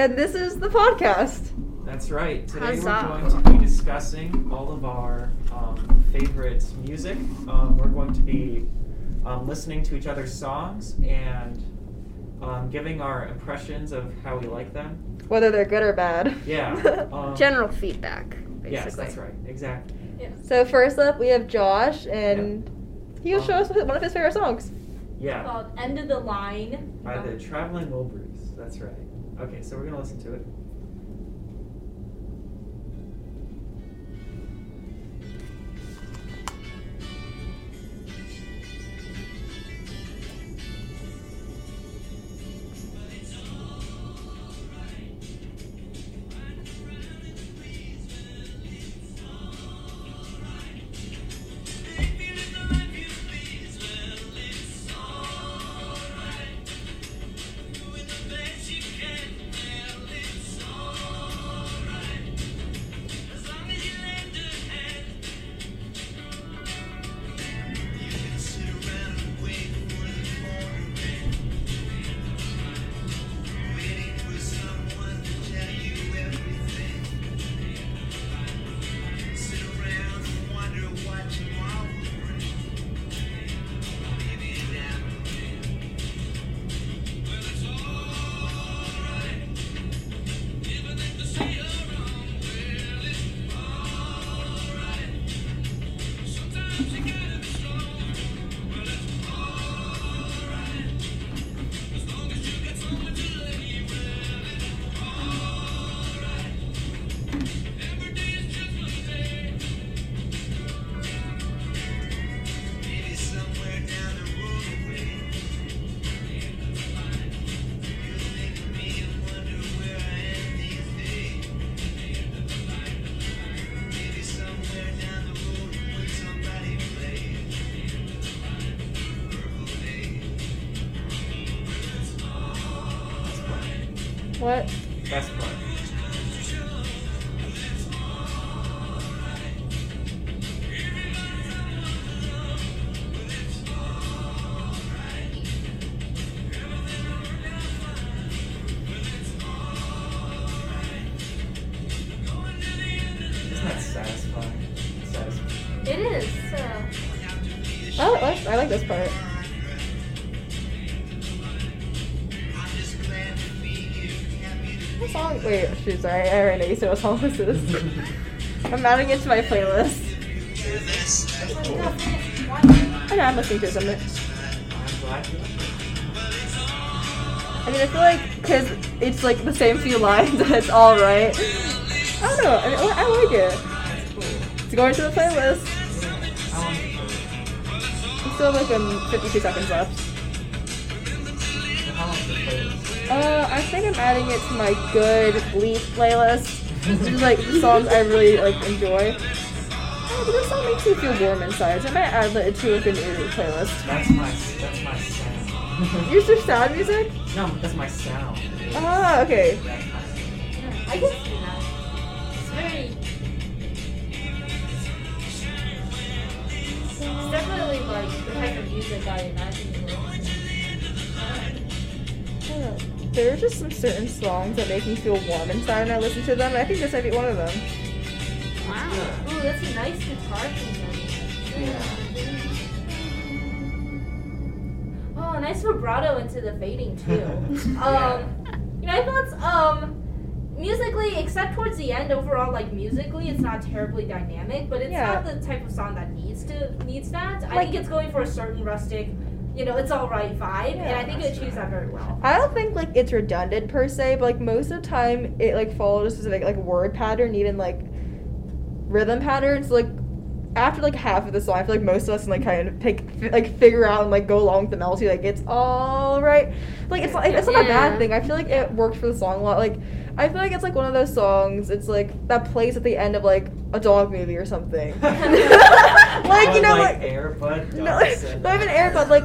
And this is the podcast. That's right. Today Huzzah. we're going to be discussing all of our um, favorite music. Um, we're going to be um, listening to each other's songs and um, giving our impressions of how we like them. Whether they're good or bad. Yeah. Um, General feedback, basically. Yes, that's right. Exactly. Yeah. So first up, we have Josh, and he'll show us one of his favorite songs. Yeah. called End of the Line. By the Traveling Wilburys. That's right. Okay, so we're gonna listen to it. What? Sorry. I already know you said what song this. I'm adding it to my playlist. Okay, I'm listening to it. Something. I'm glad you like it. I mean, I feel like because it's like the same few lines, it's all right. I don't know. I, mean, I I like it. It's going to the playlist. Yeah, I want to play it. It's still like um 52 seconds left. So how long's the playlist? Uh, I think I'm adding it to my good Leaf playlist. Just like songs I really like enjoy. Oh, but this song makes me feel warm inside. So I might add it to like an early playlist. That's my that's my sound. Yours are sad music? no, that's my sound. Ah, okay. Certain songs that make me feel warm inside when I listen to them. I think this might be one of them. Wow. to. Ooh, that's a nice guitar thing. Oh, nice vibrato into the fading too. um, you know, I feel it's um musically, except towards the end, overall, like musically, it's not terribly dynamic, but it's Yeah. not the type of song that needs to needs that. I think it's going for a certain rustic, you know, it's all right vibe, and I think it that's achieves that very well. I don't think like it's redundant per se, but like most of the time it like follows a specific like word pattern, even like rhythm patterns. Like after like half of the song, I feel like most of us can like kind of pick fi- like figure out and like go along with the melody. Like it's all right. Like it's not it's not a bad thing. I feel like it worked for the song a lot. Like I feel like it's like one of those songs. It's like that plays at the end of like a dog movie or something. like you know like, like Air Bud. no, Dogs and- not even Air Bud. Like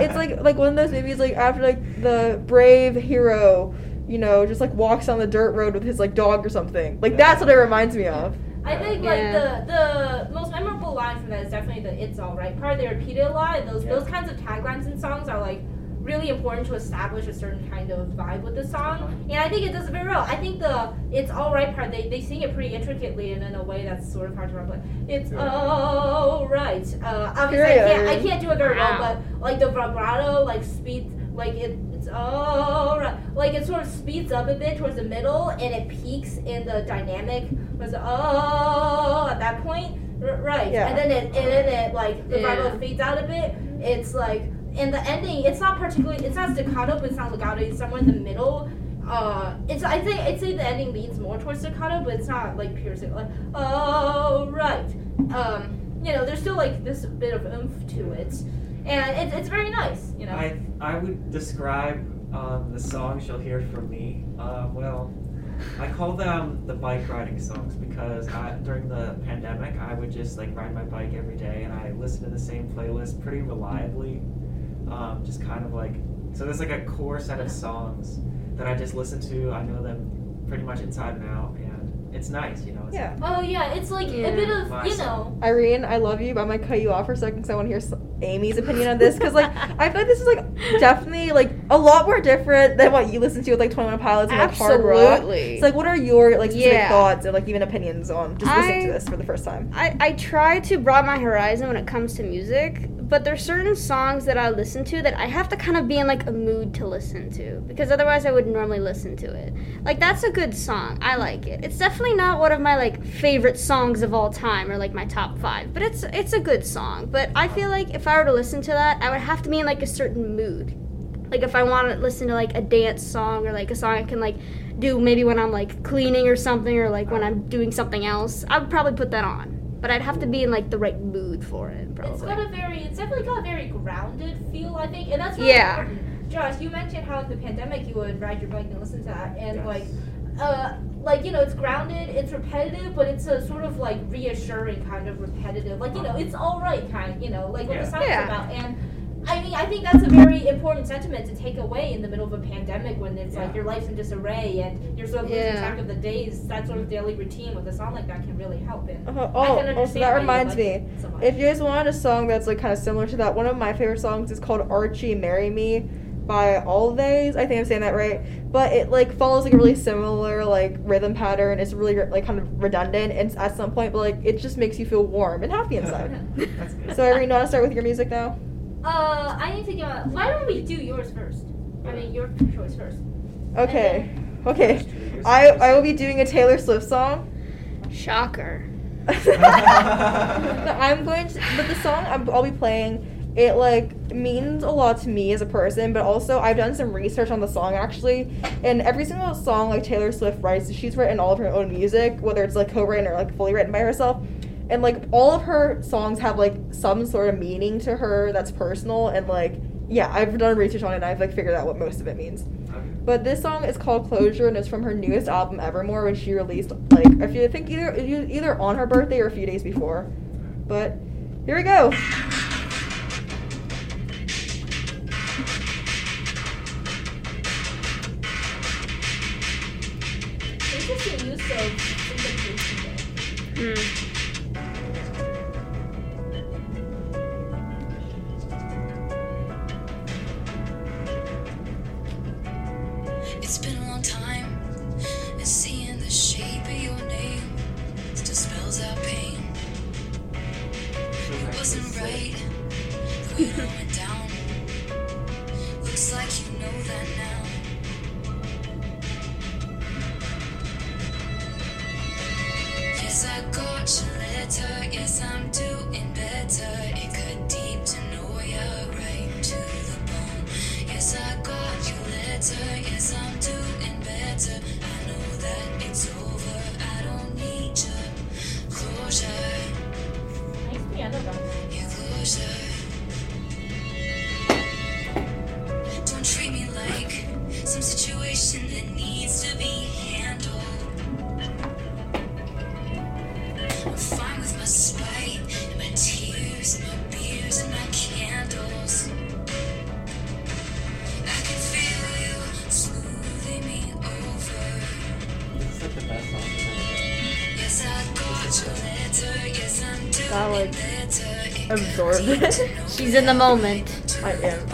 it's like like one of those movies like after like the brave hero, you know, just like walks on the dirt road with his like dog or something. Like that's what it reminds me of. I think Yeah. like the the most memorable line from that is definitely the "It's all right" part. They repeat it a lot, and those Yeah. those kinds of taglines in songs are like really important to establish a certain kind of vibe with the song, and I think it does it very well. I think the "It's Alright" part they, they sing it pretty intricately and in a way that's sort of hard to replicate. It's Yeah. alright. Uh, obviously, I can't I can't do it very Wow. well, but like the vibrato, like speed, like it, it's alright. Like it sort of speeds up a bit towards the middle, and it peaks in the dynamic. Was oh at that point, R- right? Yeah. And then it and then it like the Yeah. vibrato fades out a bit. It's like in the ending, it's not particularly, it's not staccato, but it's not legato. It's somewhere in the middle. Uh, it's I think I'd say the ending leans more towards staccato, but it's not like pure staccato. Like oh right, um, you know, there's still like this bit of oomph to it, and it's it's very nice. You know. I I would describe um, the songs you'll hear from me. Uh, well, I call them the bike riding songs because I, during the pandemic, I would just like ride my bike every day, and I listened to the same playlist pretty reliably. Um, just kind of like so. There's like a core set of songs that I just listen to. I know them pretty much inside and out, and it's nice, you know. It's Yeah. Oh yeah, it's like Yeah. a bit of My you song. know. Irene, I love you, but I'm gonna cut you off for a second because I want to hear Amy's opinion on this. Because like, I feel like this is like definitely like a lot more different than what you listen to with like Twenty One Pilots and like hard rock. Absolutely. So like, what are your like specific Yeah. thoughts and like even opinions on just listening to this for the first time? I, I try to broaden my horizon when it comes to music, but there's certain songs that I listen to that I have to kind of be in like a mood to listen to because otherwise I would normally listen to it. Like that's a good song. I like it. It's definitely not one of my like favorite songs of all time or like my top 5, but it's it's a good song. But I feel like if I were to listen to that, I would have to be in like a certain mood. Like if I want to listen to like a dance song or like a song I can like do maybe when I'm like cleaning or something or like when I'm doing something else, I would probably put that on. But I'd have to be in like the right mood for it, It's got a very, it's definitely got a very grounded feel, I think, and that's really Yeah. important. Josh, you mentioned how in the pandemic you would ride your bike and listen to that, and Yes. like, uh, like you know, it's grounded, it's repetitive, but it's a sort of like reassuring kind of repetitive, like you know, it's all right kind, you know, like what Yeah. the song's Yeah. about, and. I mean, I think that's a very important sentiment to take away in the middle of a pandemic when it's like your life's in disarray and you're sort of losing Yeah. track of the days. That sort of daily routine with a song like that can really help. And Uh, I oh, can oh, so that reminds like me. so. If you guys wanted a song that's like kind of similar to that, one of my favorite songs is called Archie Marry Me by All Always. I think I'm saying that right. But it like follows like a really similar like rhythm pattern. It's really like kind of redundant and at some point, but like it just makes you feel warm and happy inside. That's good. so Irene, you want to start with your music now? Uh, I need to get. on- Why don't we do yours first? I mean, your choice first. Okay. Okay. I I will be doing a Taylor Swift song. Shocker. No, I'm going to, but the song I'm, I'll be playing, it like means a lot to me as a person, but also I've done some research on the song actually, and every single song like Taylor Swift writes, she's written all of her own music, whether it's like co-written or like fully written by herself, and like all of her songs have like some sort of meaning to her that's personal, and like yeah, I've done research on it, and I've like figured out what most of it means. But this song is called Closure and it's from her newest album Evermore, which she released like I feel I think either either on her birthday or a few days before. But here we go. Interesting hmm. Wasn't right She's in the moment. I am.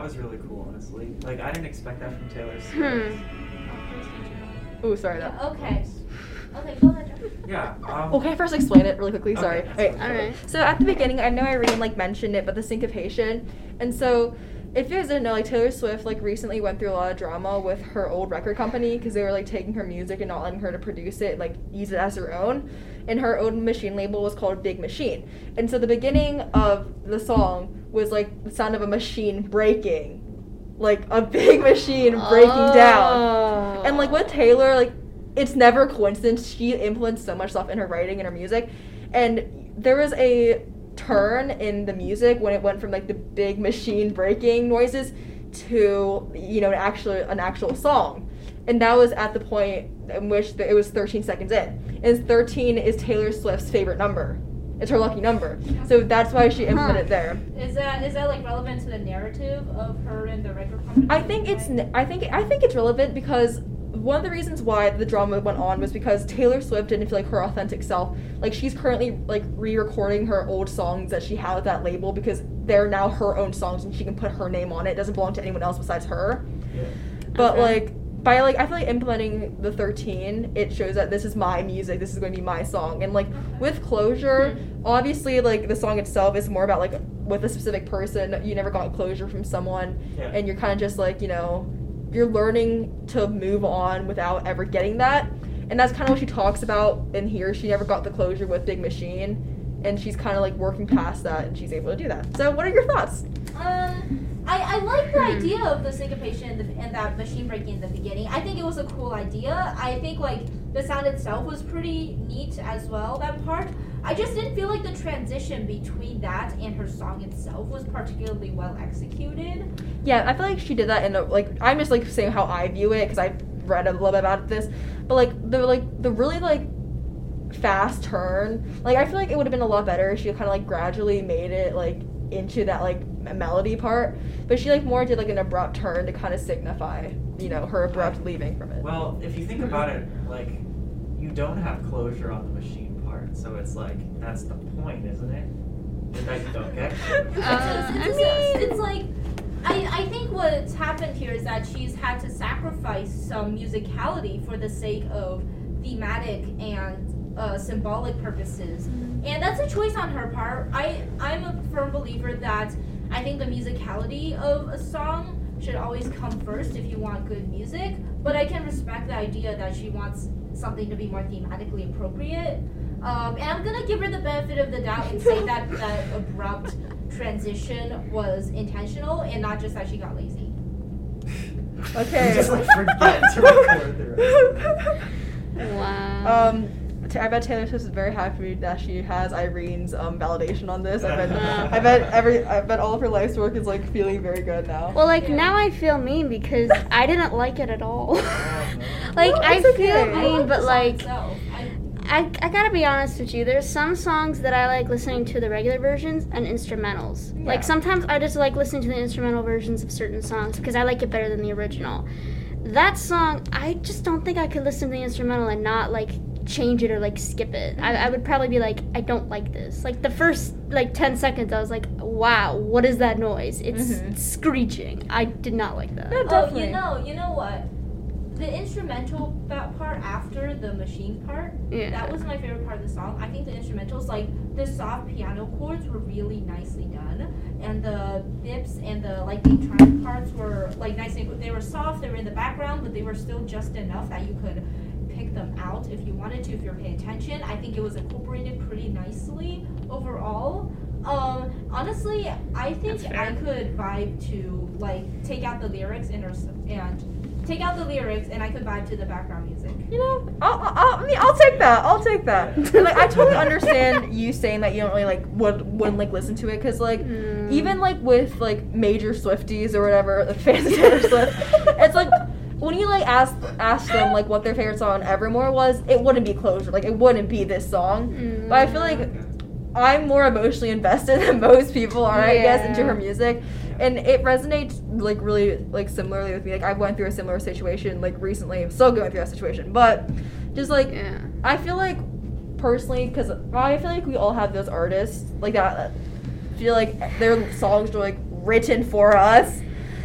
That was really cool, honestly. Like I didn't expect that from Taylor Hmm. Swift. Ooh, sorry. That. Yeah, okay. Okay, go ahead. Yeah. Um, Well, can I first explain it really quickly? Sorry. Okay, that's All right. All right. So at the beginning, I know Irene like mentioned it, but the syncopation, and so if you guys didn't know, like Taylor Swift like recently went through a lot of drama with her old record company because they were like taking her music and not letting her to produce it, like use it as her own. And her own machine label was called Big Machine. And so the beginning of the song was like the sound of a machine breaking, like a big machine breaking down. And like with Taylor, like it's never coincidence. She influenced so much stuff in her writing and her music. And there was a turn in the music when it went from like the big machine breaking noises to you know an actual an actual song. And that was at the point in which the, it was 13 seconds in. And 13 is Taylor Swift's favorite number. It's her lucky number. So that's why she implemented it there. Is that is that like relevant to the narrative of her and the record company? I think it's n- I think I think it's relevant because one of the reasons why the drama went on was because Taylor Swift didn't feel like her authentic self. Like she's currently like re-recording her old songs that she had with that label because they're now her own songs and she can put her name on it. It doesn't belong to anyone else besides her. Yeah. But Okay. like by like I feel like implementing the 13, it shows that this is my music. This is going to be my song. And like with closure, hmm. obviously like the song itself is more about like with a specific person. You never got closure from someone Yeah. and you're kind of just like, you know, you're learning to move on without ever getting that. And that's kind of what she talks about in here. She never got the closure with Big Machine and she's kind of like working past that and she's able to do that. So, what are your thoughts? Um, I, I like the idea of the syncopation and, the, and that machine breaking in the beginning. I think it was a cool idea. I think like the sound itself was pretty neat as well. That part. I just didn't feel like the transition between that and her song itself was particularly well executed. Yeah, I feel like she did that in a like I'm just like saying how I view it because I read a little bit about this, but like the like the really like fast turn, like I feel like it would have been a lot better if she kind of like gradually made it like into that like melody part, but she like more did like an abrupt turn to kind of signify you know her abrupt leaving from it. Well, if you think about it, like you don't have closure on the machine part, so it's like that's the point, isn't it? That you don't get. closure. Uh, I mean- it's like I, I think what's happened here is that she's had to sacrifice some musicality for the sake of thematic and uh, symbolic purposes, and that's a choice on her part. I I'm a firm believer that I think the musicality of a song should always come first if you want good music, but I can respect the idea that she wants something to be more thematically appropriate. Um, and I'm gonna give her the benefit of the doubt and say that that abrupt transition was intentional and not just that she got lazy. Okay. You just like forget to record the rest. Wow. Um, t- I bet Taylor Swift is very happy that she has Irene's um, validation on this. I bet, I bet every, I bet all of her life's work is like feeling very good now. well, like Yeah. now I feel mean because I didn't like it at all. Oh, no. like I it's feel okay. I mean, like but like itself. I, I, I gotta be honest with you. There's some songs that I like listening to the regular versions and instrumentals. Yeah. Like sometimes I just like listening to the instrumental versions of certain songs because I like it better than the original. that song, I just don't think I could listen to the instrumental and not like change it or like skip it. I, I would probably be like, I don't like this. Like the first like 10 seconds, I was like, wow, what is that noise? It's Mhm. screeching. I did not like that. No, Oh, you know, you know what? The instrumental that part after the machine part, Yeah. that was my favorite part of the song. I think the instrumentals, like the soft piano chords, were really nicely done, and the bips and the like the triumph parts were like nicely. They were soft. They were in the background, but they were still just enough that you could pick them out if you wanted to, if you're paying attention. I think it was incorporated pretty nicely overall. Um, honestly, I think I could vibe to like take out the lyrics and or, and take out the lyrics and I could vibe to the background music. You know, I'll, I'll, I mean, I'll take that. I'll take that. And, like, I totally understand you saying that you don't really like would wouldn't like listen to it because like Mm. even like with like major Swifties or whatever, the fans of Taylor Swift, it's like when you like ask ask them like what their favorite song on Evermore was, it wouldn't be Closure. Like it wouldn't be this song. Mm. But I feel like I'm more emotionally invested than most people are, I guess, into her music. And it resonates like really like similarly with me. Like I went through a similar situation like recently. I'm still going through that situation. But just like yeah. I feel like personally, because I feel like we all have those artists like that feel like their songs are like written for us.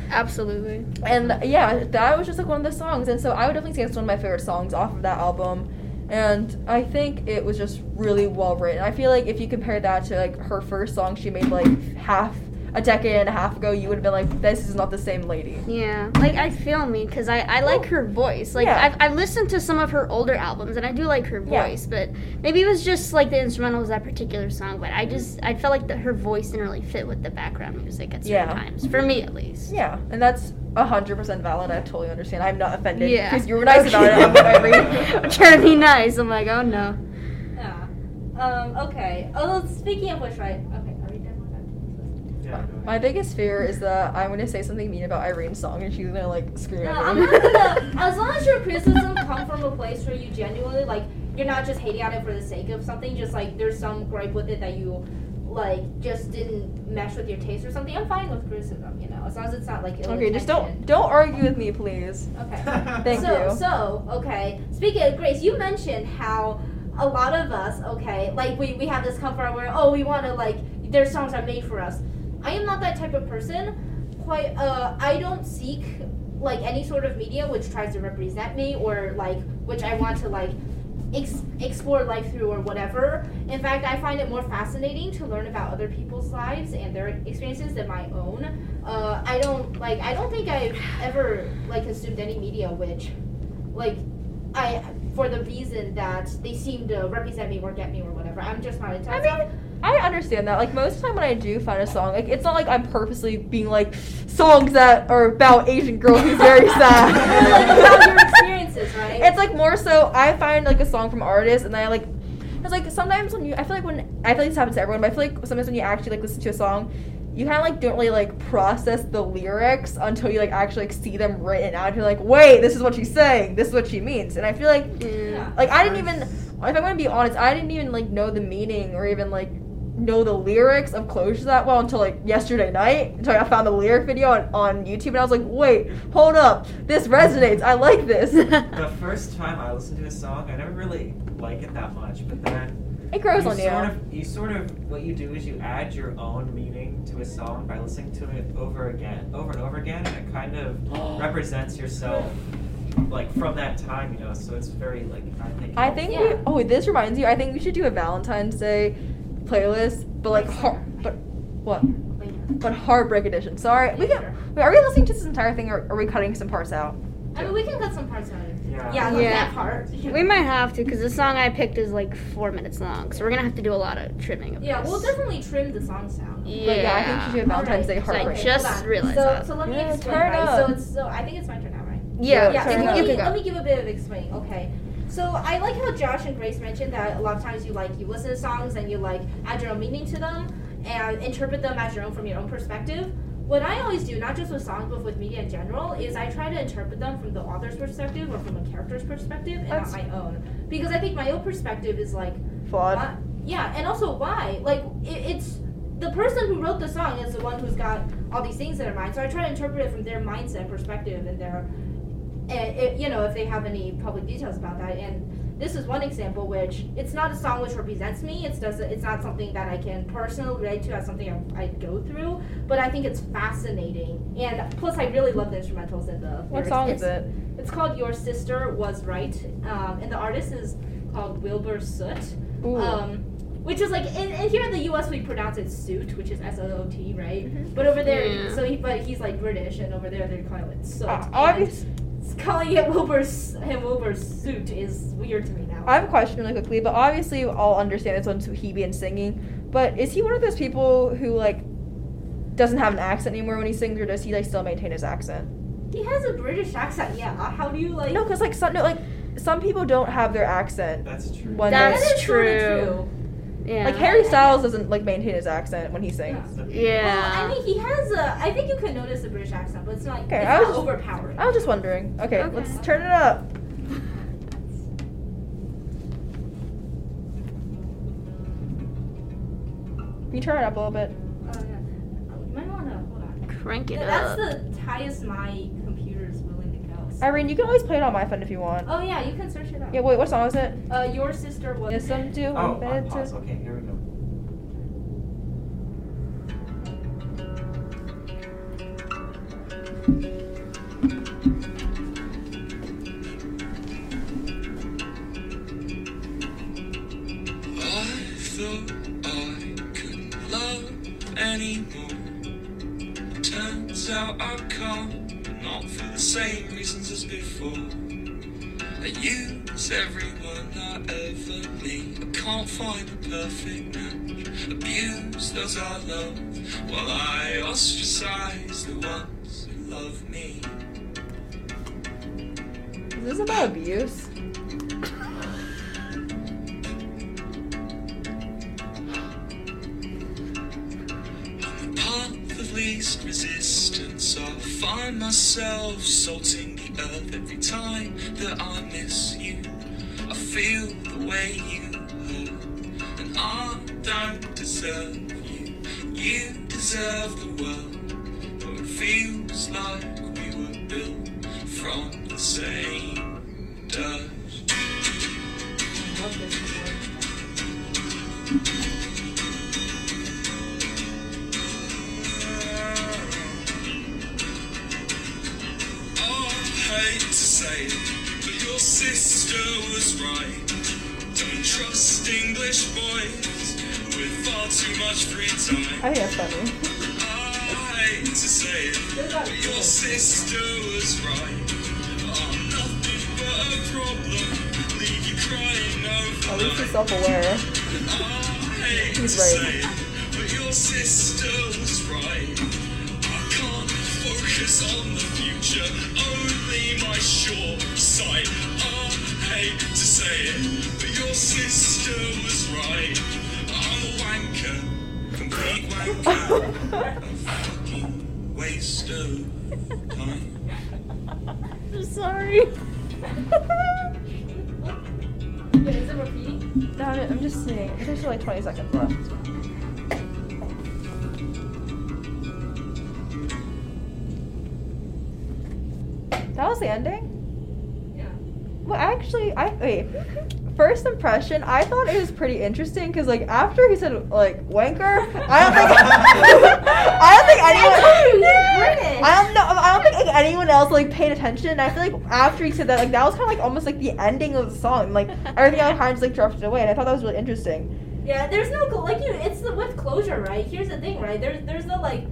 Absolutely. And yeah, that was just like one of the songs. And so I would definitely say it's one of my favorite songs off of that album. And I think it was just really well written. I feel like if you compare that to like her first song she made like half a decade and a half ago, you would have been like, this is not the same lady. Yeah, like I feel me because I, I like her voice. Like Yeah. I've, I've listened to some of her older albums and I do like her Yeah. voice, but maybe it was just like the instrumental was that particular song. But I just I felt like that her voice didn't really fit with the background music at certain Yeah. times, for me at least. Yeah, and that's hundred percent valid. I totally understand. I'm not offended Yeah. because you were nice about it. I'm like, I read. I'm trying to be nice. I'm like, oh no. Yeah. Um, okay. Oh, speaking of which, right? Okay, are we done with that? Yeah. My biggest fear is that I'm gonna say something mean about Irene's song and she's gonna like scream No, at I'm me. not gonna. As long as your criticism come from a place where you genuinely like, you're not just hating on it for the sake of something. Just like there's some gripe with it that you like just didn't mesh with your taste or something. I'm fine with criticism, you know, as long as it's not like ill okay, just don't don't argue with me, please. Okay. Thank so, you. So, okay. Speaking of Grace, you mentioned how a lot of us, okay, like we, we have this comfort where, oh, we want to, like, their songs are made for us. I am not that type of person. Quite, uh, I don't seek, like, any sort of media which tries to represent me or, like, which I want to, like, ex- explore life through or whatever. In fact, I find it more fascinating to learn about other people's lives and their experiences than my own. Uh, I don't like. I don't think I've ever like consumed any media which, like, I for the reason that they seem to represent me or get me or whatever. I'm just not into I mean, I understand that. Like most of the time when I do find a song, like it's not like I'm purposely being like songs that are about Asian girl who's very like sad. about your experiences, right? It's like more so I find like a song from artists and then I like it's like sometimes when you I feel like when I feel like this happens to everyone, but I feel like sometimes when you actually like listen to a song, you kind of like don't really like process the lyrics until you like actually like see them written out. You're like, wait, this is what she's saying. This is what she means. And I feel like Yeah. like I didn't even if I'm gonna be honest, I didn't even like know the meaning or even like know the lyrics of Closure that well until like yesterday night. Until I found the lyric video on, on YouTube and I was like, wait, hold up, this resonates. I like this. The first time I listened to a song, I never really like it that much, but then it grows you on you. sort of you sort of what you do is you add your own meaning to a song by listening to it over again, over and over again, and it kind of represents yourself like from that time, you know. So it's very like I think. I think Yeah. we, oh this reminds you. I think we should do a Valentine's Day playlist, but like heart, but what? Later. But heartbreak edition. Sorry, we Sure. can. Wait, are we listening to this entire thing, or are we cutting some parts out? I mean, we can cut some parts out. Yeah. Yeah, like Yeah. that part. We might have to because the song I picked is like four minutes long, so we're gonna have to do a lot of trimming of Yeah, this. we'll definitely trim the song sound. Yeah. But yeah, I think we should do a Valentine's Day Alright, So I heartbreak. just hold realized so, that. So let me Yeah, explain, turn right? up. So it's so I think it's my turn now, right? Yeah, Yeah, so so you let, me, let me give a bit of explaining, okay? So I like how Josh and Grace mentioned that a lot of times you like you listen to songs and you like add your own meaning to them and interpret them as your own from your own perspective. What I always do, not just with songs but with media in general, is I try to interpret them from the author's perspective or from a character's perspective and That's- not my own. Because I think my own perspective is like Flawed. why- yeah, and also why? Like it, it's the person who wrote the song is the one who's got all these things in their mind. So I try to interpret it from their mindset, perspective, and their and it, you know if they have any public details about that and this is one example which it's not a song which represents me it's does it's not something that i can personally relate to as something I, I go through but i think it's fascinating and plus i really love the instrumentals in the What lyrics. song it's, is it? it's called your sister was right um, and the artist is called wilbur soot um, which is like in, in here in the U.S. we pronounce it suit, which is S O O T, right? Mhm. But over there, Yeah. so he but he's like British, and over there they're calling it soot. Uh, and obvious- calling it Wilbur's him Wilbur's suit is weird to me now. I have a question really quickly, but obviously I'll understand this one's Hebe and singing. But is he one of those people who like doesn't have an accent anymore when he sings, or does he like still maintain his accent? he has a British accent, yeah. Uh, how do you like? No, because like some no, like some people don't have their accent That's true. when That's they're that is sorta true. Yeah. like Harry Styles doesn't like maintain his accent when he sings. That's- Yeah. Well, I mean, he has a. I think you can notice a British accent, but it's not. Okay, it's I was not just- overpowering. I was just wondering. Okay, Okay. let's turn it up. Can you turn it up a little bit? Oh, yeah. Oh, you might wanna hold on. Crank it Yeah, that's the highest my computer's willing to go. so- Irene, you can always play it on my phone if you want. Oh yeah, you can search it up. Yeah, wait, what song is it? Uh, your sister was. Yes, I'm doing Oh, on better. pause. Okay, here we go. I thought I couldn't love anymore. Turns out I can't, but not for the same reasons as before. I use everyone I ever meet. I can't find the perfect match. Abuse those I love, while I ostracize the ones who love me. Is this about abuse? Resistance, I find myself salting the earth every time that I miss you. I feel the way you hurt, and I don't deserve you. You deserve the world, it feels like we were built from the same dirt. Say but your sister was right. Don't trust English boys with far too much free time. I think that's funny. I hate to say it, but your sister was right. I'm nothing but a problem. Leave you crying At least he's self-aware. He's to right. it, but your sister was right. I can't focus on the future, only my short sight. I hate to say it, but your sister was right. I'm a wanker, complete wanker, a fucking waste of time. I'm sorry. Yeah, is it repeating? No, I'm I'm just seeing. There's still like 20 seconds left. That was the ending? Yeah. Well, actually, I wait. First impression, I thought it was pretty interesting because, like, after he said like wanker, I don't think I don't think anyone. I told you, he's I don't know. I don't think like, anyone else like paid attention. And I feel like after he said that, like that was kind of like almost like the ending of the song. Like everything else kind of just like drifted away, and I thought that was really interesting. Yeah, there's no like you. It's the with closure, right? Here's the thing, right? There's there's no like.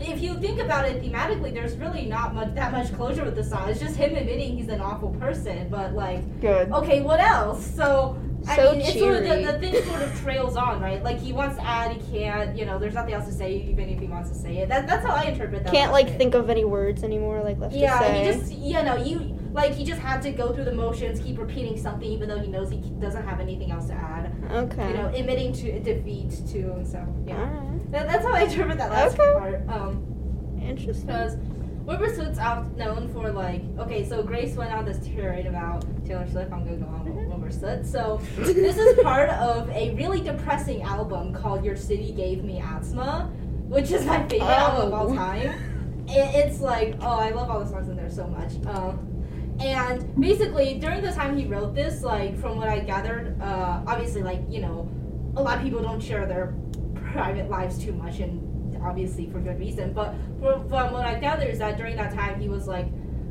If you think about it thematically, there's really not much that much closure with the song. It's just him admitting he's an awful person, but like, Good. okay, what else? So. I So mean, it's sort of cheery. the, the thing sort of trails on, right? Like he wants to add, he can't. You know, there's nothing else to say, even if he wants to say it. That, that's how I interpret that. Can't like bit. think of any words anymore, like left Yeah, to say. Yeah, he just you know you like he just had to go through the motions, keep repeating something, even though he knows he doesn't have anything else to add. okay. You know, admitting to defeat too, and so yeah. That, that's how I interpret that last Okay. part. Um, Interesting. because Wilbur Soot's out known for like okay, so Grace went on this tirade about Taylor Swift. I'm gonna go on with Wilbur Soot. So this is part of a really depressing album called Your City Gave Me Asthma, which is my favorite album of all Oh. time. It, it's like oh, I love all the songs in there so much. Um, and basically during the time he wrote this, like from what I gathered, uh, obviously like you know, a lot of people don't share their private lives too much, and obviously for good reason. But from, from what I gathered is that during that time he was like,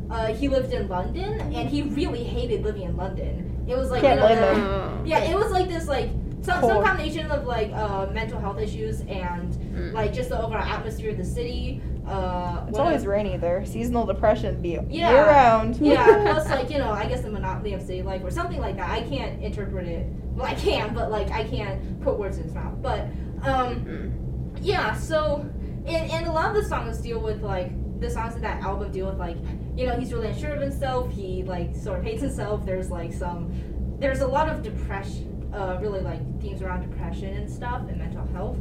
uh, he lived in London, and he really hated living in London. It was like you know, yeah, it was like this like some, some combination of like uh, mental health issues and Mm. like just the overall atmosphere of the city. Uh, It's always of- rainy there. Seasonal depression be Yeah. year round. yeah, plus like you know, I guess the monotony of city life or something like that. I can't interpret it. Well, I can, but like I can't put words in his mouth. But um, Mm. yeah. So and and a lot of the songs deal with like the songs in that album deal with like you know he's really unsure of himself. He like sort of hates himself. There's like some there's a lot of depression. Uh, really like themes around depression and stuff and mental health.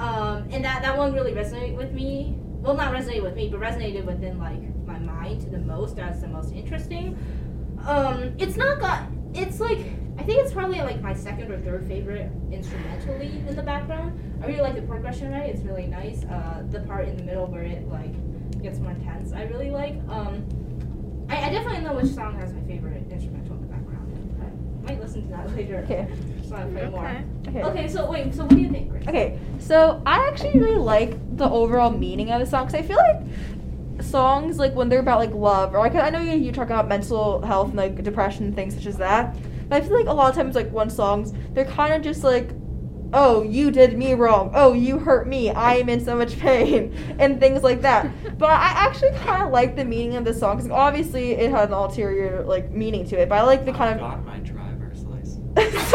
Um, and that that one really resonated with me. Well, not resonated with me, but resonated within like my mind the most as the most interesting. Um, it's not got. It's like I think it's probably like my second or third favorite instrumentally in the background. I really like the progression, right? It's really nice. Uh, the part in the middle where it like gets more intense, I really like. Um, I, I definitely know which song has my favorite instrumental in the background. I might listen to that later. Okay. Just want to play more. Okay. Okay. Okay, so wait, so what do you think, Grace? Okay, so I actually really like the overall meaning of the song because I feel like songs like when they're about like love or like I know you you talk about mental health and like depression and things such as that, but I feel like a lot of times like when songs they're kind of just like, oh you did me wrong, oh you hurt me, I am in so much pain and things like that. but I actually kind of like the meaning of the song because obviously it had an ulterior like meaning to it, but I like the kind I of license.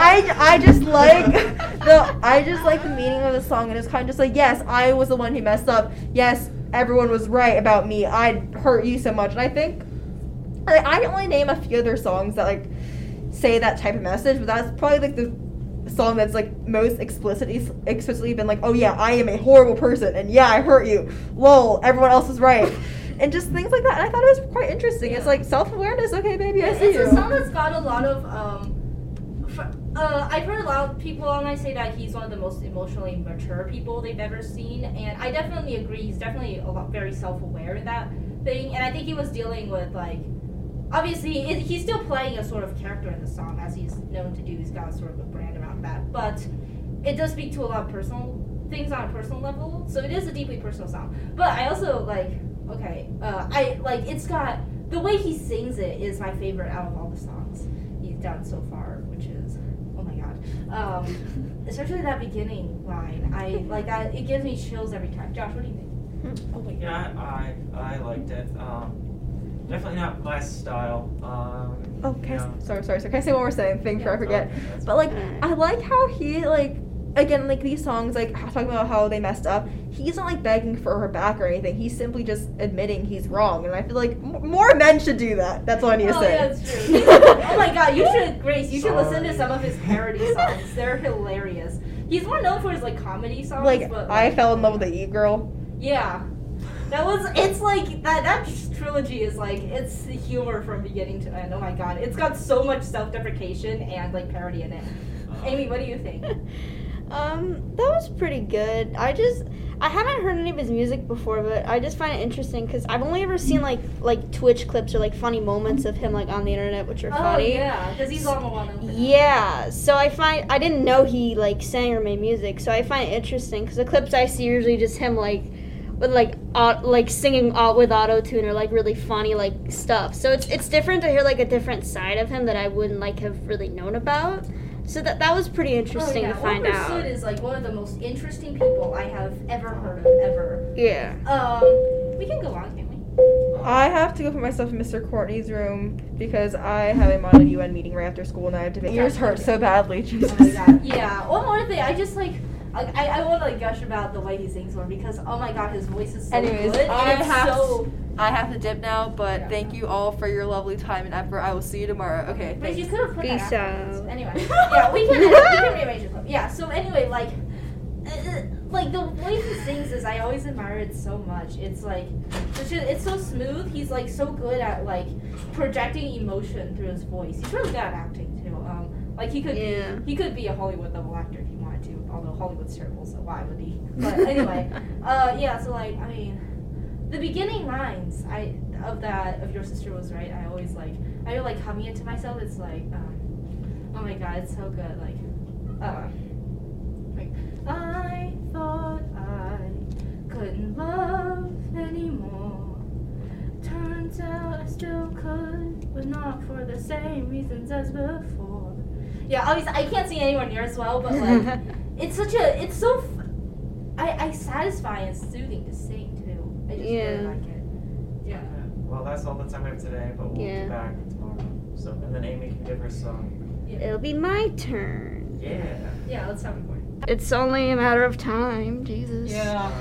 I, I just like the I just like the meaning of the song and it's kind of just like yes I was the one who messed up. Yes everyone was right about me. I hurt you so much. And I think like, I can only name a few other songs that like say that type of message but that's probably like the song that's like most explicitly explicitly been like oh yeah I am a horrible person and yeah I hurt you. Lol everyone else is right and just things like that and I thought it was quite interesting it's like self awareness okay baby I it's see you a song that's got a lot of um uh, I've heard a lot of people online say that he's one of the most emotionally mature people they've ever seen, and I definitely agree. He's definitely a lot very self-aware in that thing, and I think he was dealing with like, obviously he's still playing a sort of character in the song as he's known to do. He's got sort of a brand around that, but it does speak to a lot of personal things on a personal level. So it is a deeply personal song. But I also like, okay, uh, I like it's got the way he sings it is my favorite out of all the songs he's done so far, which is oh my god. Um, especially that beginning line. I like that. It gives me chills every time. Josh, what do you think? oh my Yeah, I I liked it. Um, definitely not my style. Um, Oh, can you s- know. sorry, sorry, sorry. Can I say one more thing, thing before I forget? Oh, that's But like. I like how he like, again, like these songs, like talking about how they messed up. He's not like begging for her back or anything. He's simply just admitting he's wrong, and I feel like m- more men should do that. That's all I need to oh, say. yeah, that's true. oh my god, you should, Grace. You should listen to some of his parody songs. They're hilarious. He's more known for his like comedy songs. like, but, I fell in love with the E girl. Yeah. That was it's like that that trilogy is like it's humor from beginning to end. Oh my god. It's got so much self deprecation and like parody in it. Uh-huh. Amy, what do you think? Um, that was pretty good. I just I haven't heard any of his music before, but I just find it interesting because I've only ever seen like like Twitch clips or like funny moments of him like on the internet, which are Oh funny. yeah, because he's on the one. Yeah, so I find I didn't know he like sang or made music, so I find it interesting because the clips I see are usually just him like with like au- like singing au- with auto tune or like really funny like stuff. So it's it's different to hear like a different side of him that I wouldn't like have really known about. So that that was pretty interesting oh, yeah. to find Wilbur out. Soot is like one of the most interesting people I have ever heard of ever. Yeah. Um, we can go on, can't we? I have to go put myself in Mr. Courtney's room because I have a model UN meeting right after school and I have to. My ears hurt so badly. Jesus. Oh my god. Yeah. One more thing. I just like. Like, I, I want to like gush about the way he sings more because oh my god his voice is so Anyways, good I and it's have so I have to dip now, but Yeah. thank you all for your lovely time and effort. I will see you tomorrow. Okay, But you could have put Peace that out. Anyway, yeah, we can we can rearrange it. Yeah. So anyway, like, uh, like the way he sings is I always admire it so much. It's like, it's, just, it's so smooth. He's like so good at like projecting emotion through his voice. He's really good at acting too. Like he could Yeah. be he could be a Hollywood level actor if he wanted to. Although Hollywood's terrible, so why would he? But anyway, uh, yeah. So like, I mean. the beginning lines I of that of your sister was right. I always like I would like humming it to myself. It's like, um, oh my god, it's so good. Like, uh, like I thought I couldn't love anymore. Turns out I still could, but not for the same reasons as before. Yeah, obviously I can't see anywhere near as well, but like it's such a it's so f- I I satisfy and soothing to sing too. I just Yeah. really like it. Yeah. Well, that's all the time we have today, but we'll Yeah. be back tomorrow. So, and then Amy can give her song. It'll be my turn. Yeah. Yeah, let's have recording. It's only a matter of time. Jesus. All right,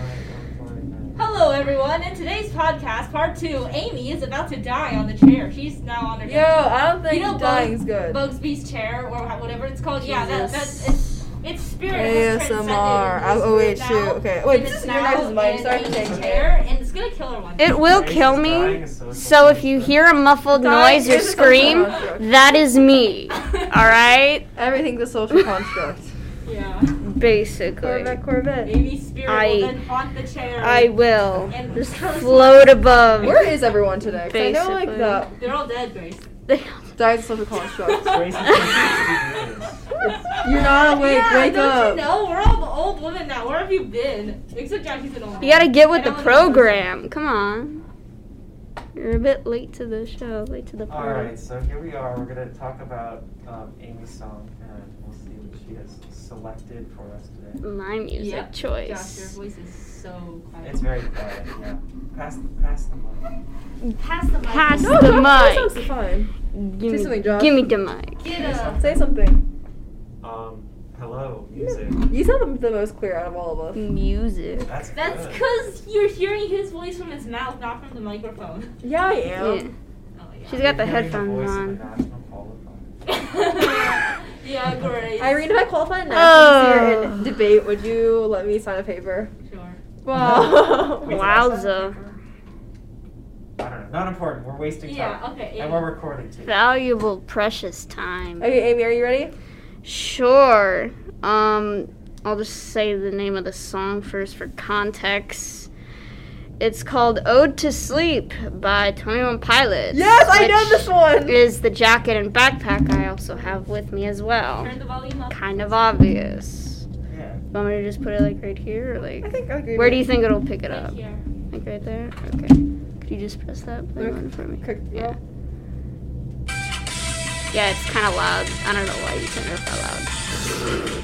we're recording now. Hello, everyone. In today's podcast, part two, Amy is about to die on the chair. She's now on her Yo, I don't think You know, dying's Bug- good. Bugsby's chair or whatever it's called. Yeah, that, that's it's, it's spirit. ASMR. this Oh, wait, shoot. now. Okay. Wait, It's this is your now guys' mic. Sorry for Amy's taking chair, and it's gonna kill her one. It will kill me. so if you hear a muffled Dying noise or is a social scream, that is me. All right? Everything's a social construct. yeah. Basically. Corvette, Corvette. Amy's spirit I- will then haunt the chair. I will. And Just float above. Where is everyone today? 'Cause I know like the They're all dead, Grace. dying's a social construct. Grace You're not awake. yeah, Wake don't up. you know? We're all old women now. Where have you been? Except Jackie's been alive. You gotta get with the Ellen is program. Come on. You're a bit late to the show, late to the party. right, so here we are. We're gonna talk about um, Amy's song, and we'll see what she has selected for us today. My music Yep. choice. Josh, your voice is so quiet. It's very quiet. Yeah. Pass, pass the mic. Pass the mic. Pass No, the Josh, that sounds mic. fine. Give Say me, something, Josh. give me the mic. Get a. Say something. Um, hello, music. You sound the most clear out of all of us. Music. That's That's because you're hearing his voice from his mouth, not from the microphone. Yeah, I Yeah. am. Oh my She's god. got the You're hearing headphones voice of on. the yeah, great. Irene, if I qualify in nationals here in debate, would you let me sign a paper? Sure. Wow. Wait, did I sign Wowza. I don't know. Not important. We're wasting time. Yeah, okay. And we're recording too. Valuable, precious time. okay, Amy, are you ready? Sure. Um, I'll just say the name of the song first for context. It's called "Ode to Sleep" by Twenty One Pilots. Yes, I know this one. Is the jacket and backpack I also have with me as well. Turn the volume up. Kind of obvious. Yeah. You want me to just put it like right here, or like I think I agree. where with do you think it'll pick it Right up? here. Like right there. Okay. Could you just press that Look, button for me? quick, Yeah. roll. Yeah, it's kind of loud. I don't know why you turned it that loud.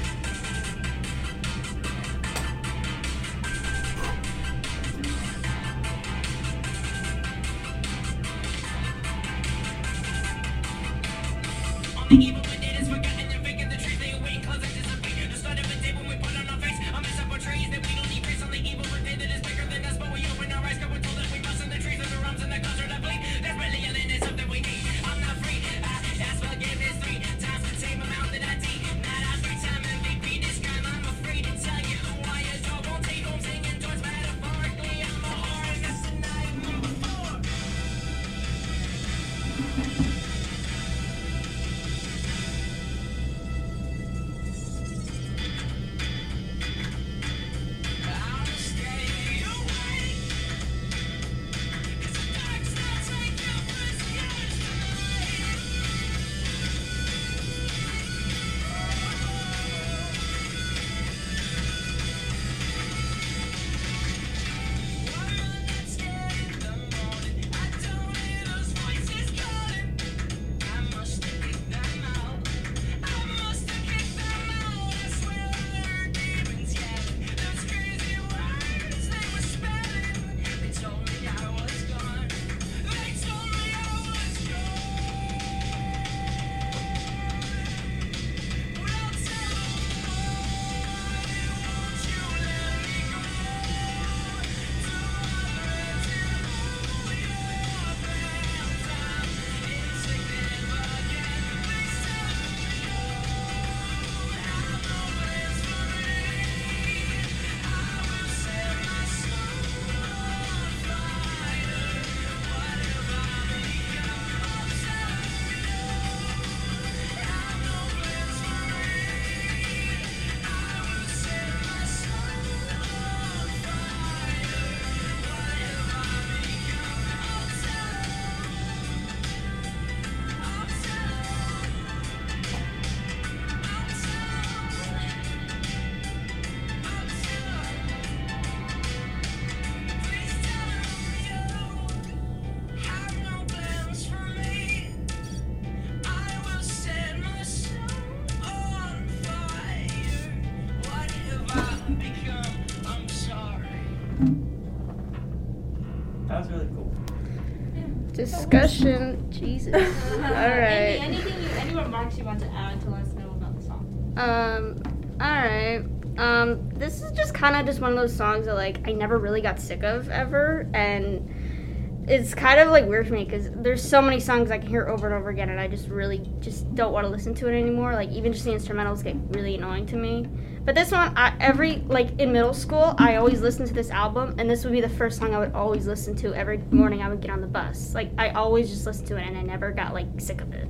Discussion. Jesus. All right. Any, anything you, any remarks you want to add to let us know about the song? Um. All right. Um. This is just kind of just one of those songs that like I never really got sick of ever, and it's kind of like weird for me because there's so many songs I can hear over and over again, and I just really just don't want to listen to it anymore. Like even just the instrumentals get really annoying to me. But this one, I, every like in middle school, I always listened to this album, and this would be the first song I would always listen to every morning I would get on the bus. Like I always just listened to it, and I never got like sick of it.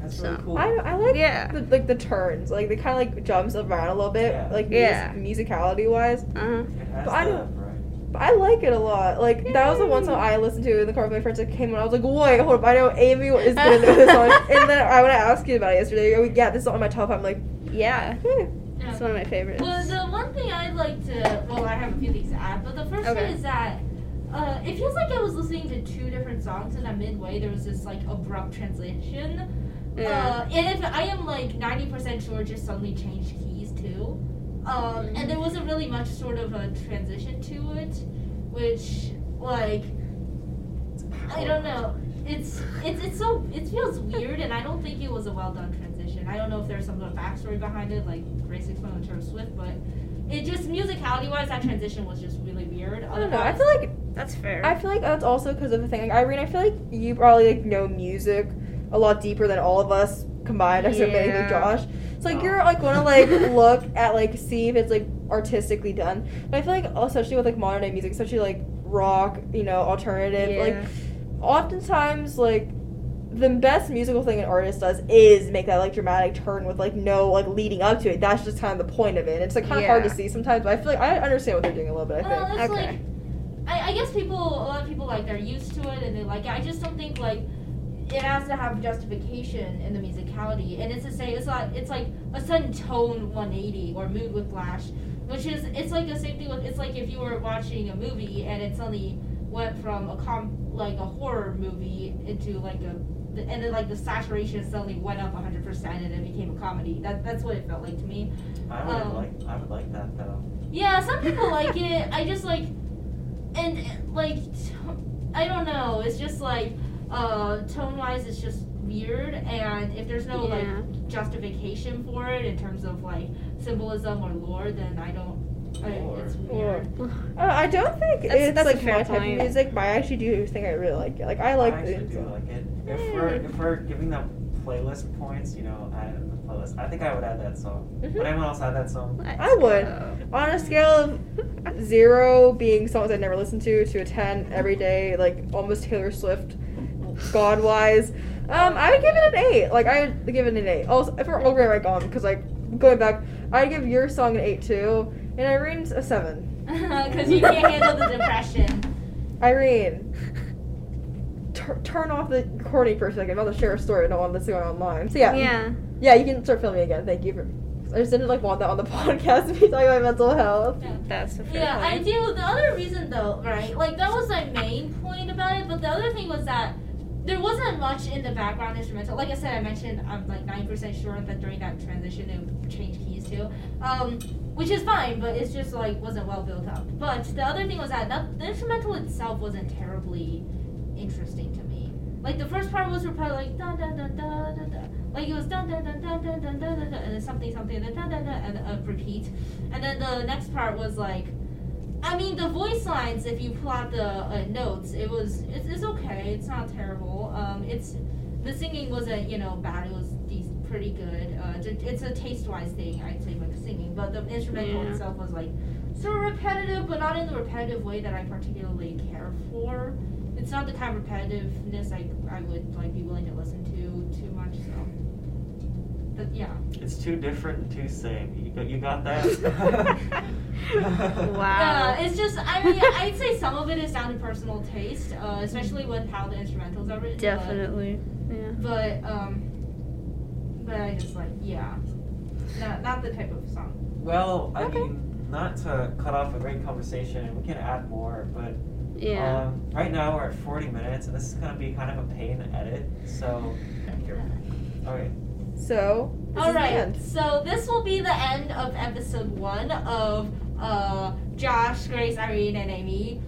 That's So- really cool. I, I like Yeah. the, like the turns, like they kind of like jumps around a little bit, Yeah. like Yeah. mus- musicality wise. Uh huh. But I don't- variety. But I like it a lot. Like that was the one song I listened to in the car with my friends that came on. I was like, wait, hold up, I know Amy is gonna know this song. and then I want to ask you about it yesterday. Oh, yeah, this is on my top. I'm like, Yeah. Eh. It's one of my favorites. Well, the one thing I'd like to, well, I have a few things to add, but the first Okay. thing is that uh, it feels like I was listening to two different songs, and that midway there was this like abrupt transition. Yeah. Uh, and if I am like ninety percent sure, it just suddenly changed keys too. Um, and there wasn't really much sort of a transition to it, which like I don't know. It's it's it's so it feels weird, and I don't think it was a well done transition. I don't know if there's some sort of backstory behind it, like Grace explained with Taylor Swift, but it just musicality wise, that transition was just really weird. I don't know. I feel like That's fair. I feel like that's also because of the thing. Like Irene, I feel like you probably like know music a lot deeper than all of us combined, except maybe Yeah. Josh. So like Oh. you're like gonna like look at like see if it's like artistically done. But I feel like especially with like modern day music, especially like rock, you know, alternative, like oftentimes like the best musical thing an artist does is make that like dramatic turn with like no like leading up to it. That's just kind of the point of it. It's like kind of hard to see sometimes, but I feel like I understand what they're doing a little bit. I well, think. it's Okay. like I, I guess people a lot of people like they're used to it and they like it. I just don't think like it has to have justification in the musicality, and it's to say it's like it's like a sudden tone 180 or mood with flash, which is it's like the same thing with it's like if you were watching a movie and it suddenly went from a com like a horror movie into like a and then like the saturation suddenly went up 100% and it became a comedy. That that's what it felt like to me. I would um, like. I would like that though. Yeah, some people like it. I just like, and like, t- I don't know. It's just like, uh, tone wise, it's just weird. And if there's no Yeah. like justification for it in terms of like symbolism or lore, then I don't. I, it's weird. Uh, I don't think That's- it's that's like my type of music, but I actually do think I really like it. Like I like I the do like it. If we're if we're giving them playlist points, you know, add it the playlist. I think I would add that song. Mhm. Would anyone else add that song? Let's I would. go. on a scale of zero being songs I never listened to to a ten every day, like almost Taylor Swift, God wise. Um, I would give it an eight. Like I would give it an eight. Also, if we're all going right on, because like going back, I'd give your song an eight too, and Irene's a seven. Because you can't handle the depression. Irene, tur- turn off the recording for a second. I'm about to share a story. I don't want this going online. So yeah, Yeah. yeah, you can start filming again. Thank you for. I just didn't like want that on the podcast to be talking about mental health. That's a fair Yeah, I do. The other reason, though, right? Like that was my main point about it. But the other thing was that there wasn't much in the background instrumental. Like I said, I mentioned I'm like nine percent sure that during that transition it changed keys too, um, which is fine. But it's just like wasn't well built up. But the other thing was that, that the instrumental itself wasn't terribly interesting to me. Like the first part was probably like da da da da da da. Like it was da da da da da da da da and then something something da da da da and a repeat. And then the next part was like I mean the voice lines if you plot the uh, notes, it was it's, it's okay. It's not terrible. Um it's the singing wasn't, you know, bad. It was dec- pretty good. Uh, it's a taste-wise thing, I'd say, with the singing. But the instrumental Yeah. itself was like sort of repetitive, but not in the repetitive way that I particularly care for. It's not the kind of repetitiveness I, I would like be willing to listen to too much. So, but yeah. It's too different and too same. You got, you got that? Wow. Yeah, it's just I mean I'd say some of it is down to personal taste, uh, especially with how the instrumentals are written. but- Definitely. Yeah. But um, but I just like yeah, not not the type of song. Well, I Okay. mean, not to cut off a great conversation, we can add more, but Yeah. um, right now we're at 40 minutes, and this is going to be kind of a pain to edit, so. Okay. So, this All is the end. so this will be the end of episode one of uh, Josh, Grace, Irene, and Amy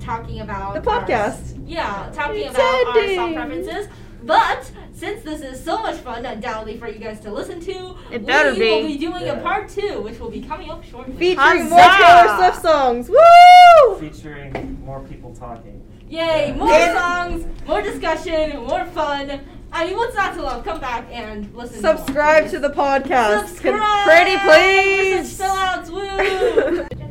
talking about The our- podcast. yeah, talking about our song preferences. But since this is so much fun, undoubtedly for you guys to listen to, It better we be. will be doing Yeah. a part two, which will be coming up shortly. Featuring more Huzzah! Taylor Swift songs. Woo! Featuring more people talking. Yay! More And- songs, more discussion, more fun. I mean, what's not to love? Come back and listen. Subscribe please. to the podcast. Subscribe. Pretty please. such sellouts. Woo!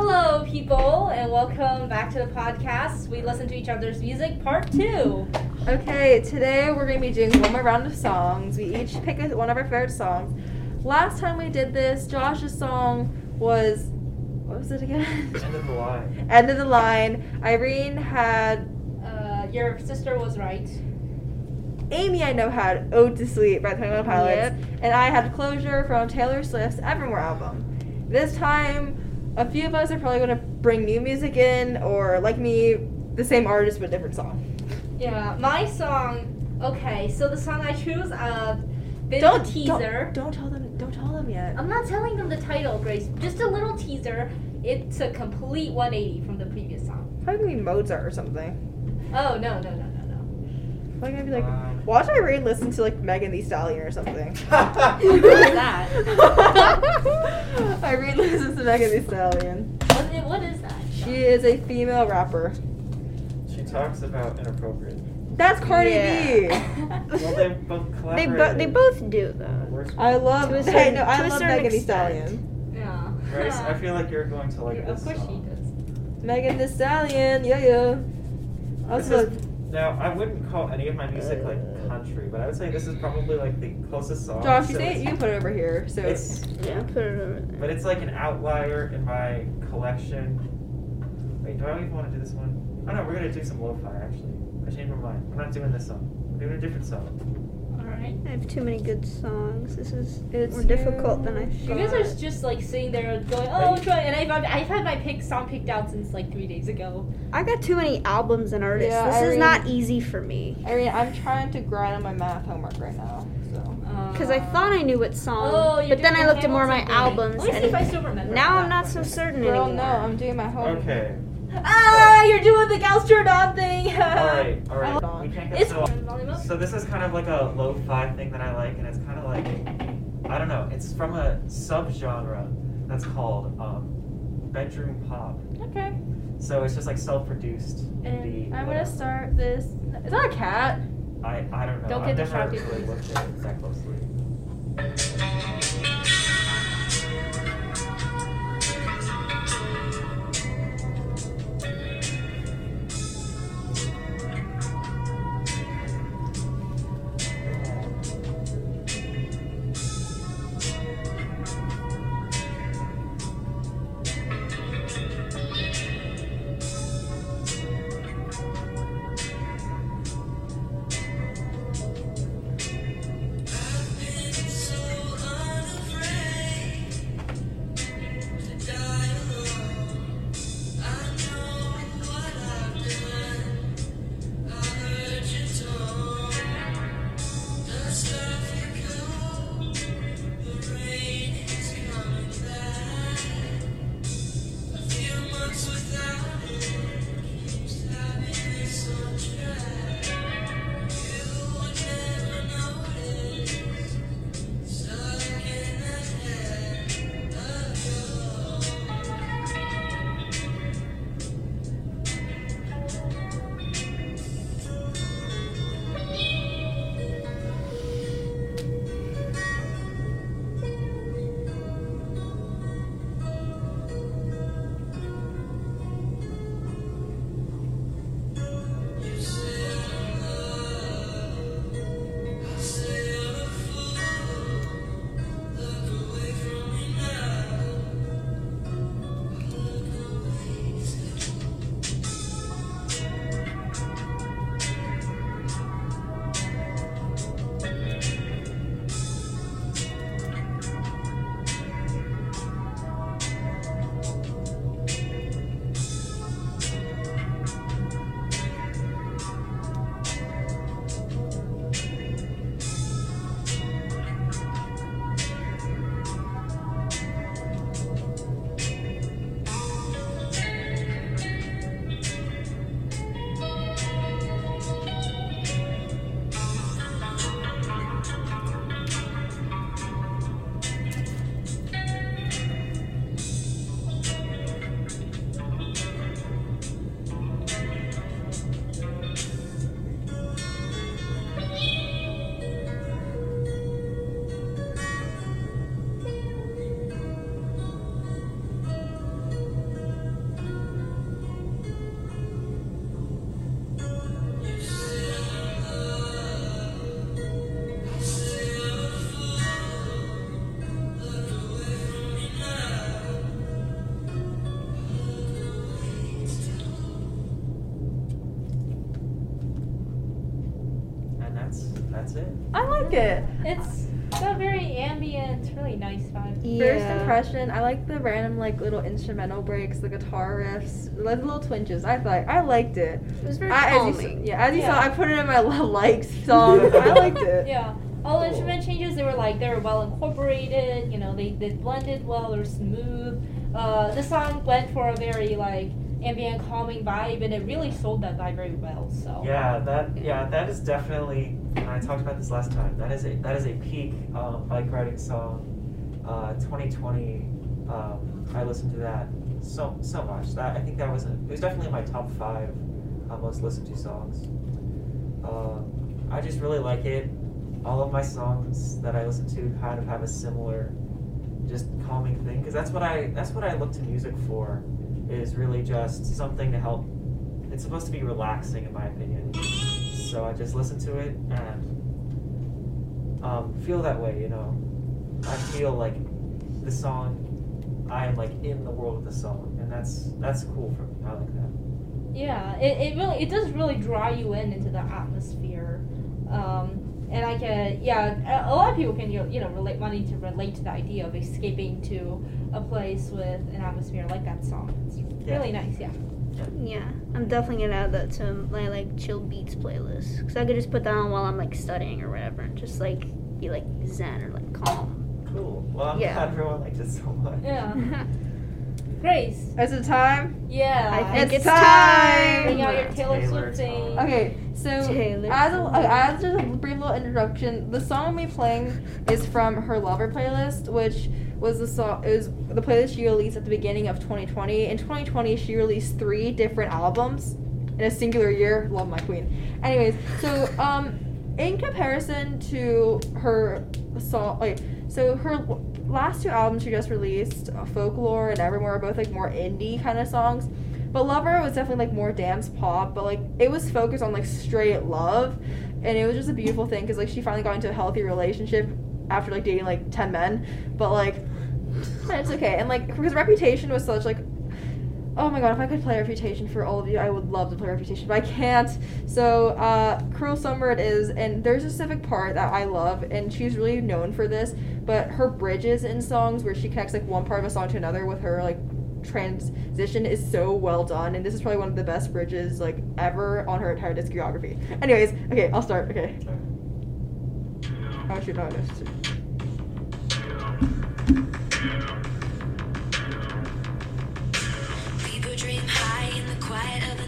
Hello, people, and welcome back to the podcast. We listen to each other's music, part two. Okay, today we're gonna be doing one more round of songs. We each pick a, one of our favorite songs. Last time we did this, Josh's song was what was it again? End of the line. End of the line. Irene had Uh, your sister was right. Amy I know had Ode to Sleep by Twenty One Pilots, Yep. and I had Closure from Taylor Swift's Evermore album. This time, a few of us are probably gonna bring new music in, or like me, the same artist but different song. Yeah, my song. Okay, so the song I choose, uh, bit Don't of a teaser. Don't, don't tell them. Don't tell them yet. I'm not telling them the title, Grace. Just a little teaser. It's a complete 180 from the previous song. Probably Mozart or something. Oh no no no no no. Probably gonna be like, Um, watch Irene listen to like Megan Thee Stallion or something. Who is that? Irene listens to Megan Thee Stallion. What is, what is that? She is a female rapper. she talks about inappropriate. That's Cardi Yeah. Well, they both They, bo- they both do though. I love. To a hey, certain- no, I to love Megan Thee. Stallion. Yeah. Grace, I feel like you're going to like Yeah, this Of course song. she does. Megan Thee Stallion. Yeah, yeah. This Also, is, now, I wouldn't call any of my music like country, but I would say this is probably like the closest song. Josh, you say it. it's- You put it over here. So It's, Yeah, put it over there. but it's like an outlier in my collection. Wait, do I even want to do this one? Oh no, we're gonna do some lo-fi actually. I changed my mind. I'm not doing this song. I'm doing a different song. Alright. I have too many good songs. This is It's more difficult than I thought. You guys are just like sitting there going, oh, try, and I've, I've had my pick song picked out since like three days ago. I got too many albums and artists. Yeah, this I is not easy for me. Irene, I'm trying to grind on my math homework right now. So. Uh, because I thought I knew what song, Oh, but then I looked at more of my albums, Let me see if I and still remember. now. I'm not so certain Girl, anymore. no, I'm doing my homework. Okay. Ah, you're doing the gals turned on thing. Alright, alright. We can't get It's so. So this is kind of like a lo-fi thing that I like, and it's kind of like I don't know. It's from a subgenre that's called um, bedroom pop. Okay. So it's just like self-produced And. I'm gonna start this. Is that a cat? I I don't know. Don't I've get distracted, really looked at it that closely. I like it. It's got a very ambient, really nice vibe. First impression, I like the random like little instrumental breaks, the guitar riffs, the little twinges. I thought I liked it. It was very I, as you, calming. yeah, as you Yeah. saw, I put it in my likes song. I liked it. Yeah. All the Cool. instrument changes, they were like they were well incorporated. You know, they they blended well. They were smooth. Uh, the song went for a very like ambient, calming vibe, and it really sold that vibe very well. So Yeah, that yeah, that is definitely. And I talked about this last time. That is a that is a peak um, bike riding song. Uh, 2020. Um, I listened to that so so much. That I think that was a, it was definitely my top five uh, most listened to songs. Uh, I just really like it. All of my songs that I listen to kind of have a similar, just calming thing. Because that's what I that's what I look to music for. Is really just something to help it's supposed to be relaxing in my opinion. So I just listen to it and um, feel that way, you know. I feel like the song I am like in the world of the song and that's that's cool for me. I like that. Yeah, it, it really it does really draw you in into the atmosphere, um, and I can yeah a, a lot of people can you know, you know relate wanting to relate to the idea of escaping to a place with an atmosphere like that song. It's Yeah. really nice, yeah. Yeah, I'm definitely gonna add that to my like chill beats playlist because I could just put that on while I'm like studying or whatever, and just like be like zen or like calm. Cool. Well I'm Yeah. glad everyone liked it so much. Yeah, Grace. Is it time? Yeah, I think It's it's, time! time. bring out your Taylor, Taylor Swift thing. Okay, so Taylor as a, Swift. as just a brief little introduction, the song I'm playing is from her Lover playlist, which was the song it was the playlist she released at the beginning of 2020. In 2020, she released three different albums in a singular year. Love my queen. Anyways, so um, in comparison to her song, like so her last two albums she just released, uh, Folklore and Evermore, are both like more indie kind of songs. But Lover was definitely like more dance pop, but like it was focused on like straight love, and it was just a beautiful thing because like she finally got into a healthy relationship after like dating like ten men. But like it's okay, and like because Reputation was such like oh my god, if I could play Reputation for all of you, I would love to play Reputation, but I can't. So uh, Cruel Summer it is, and there's a specific part that I love, and she's really known for this. But her bridges in songs where she connects like one part of a song to another with her like transition is so well done and this is probably one of the best bridges like ever on her entire discography anyways okay i'll start okay oh shoot no, no, quiet of the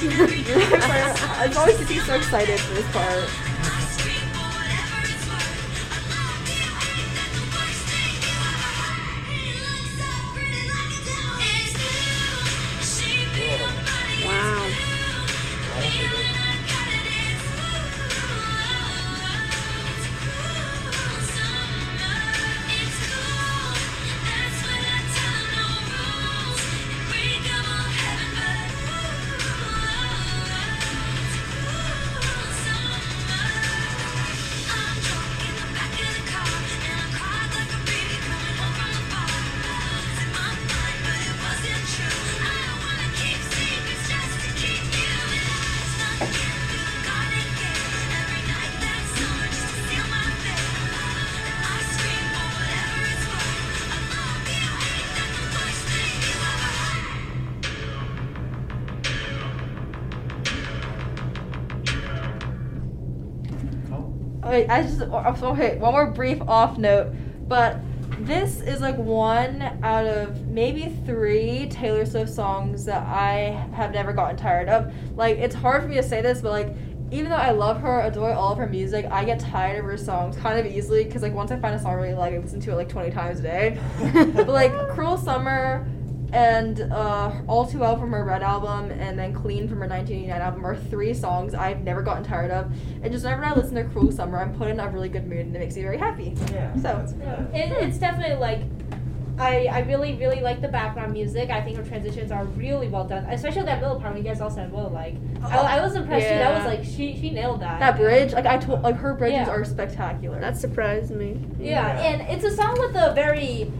You. Always, getting so excited for this part. Oh, okay, one more brief off note, but this is like one out of maybe three Taylor Swift songs that I have never gotten tired of. Like, it's hard for me to say this, but like, even though I love her, adore all of her music, I get tired of her songs kind of easily because like once I find a song I really like, I listen to it like 20 times a day. but like, Cruel Summer and uh, All Too Well from her Red album, and then Clean from her 1989 album album are three songs I've never gotten tired of. And just whenever I listen to Cruel Summer, I'm put in a really good mood and it makes me very happy. Yeah. So. It, it's definitely like I, I really, really like the background music. I think her transitions are really well done, especially that middle part when you guys all said, well, like, oh, I, I was impressed. Yeah. Too. That was like, she she nailed that. That bridge, like, I told, like, her bridges yeah. are spectacular. That surprised me. Yeah. yeah, and it's a song with a very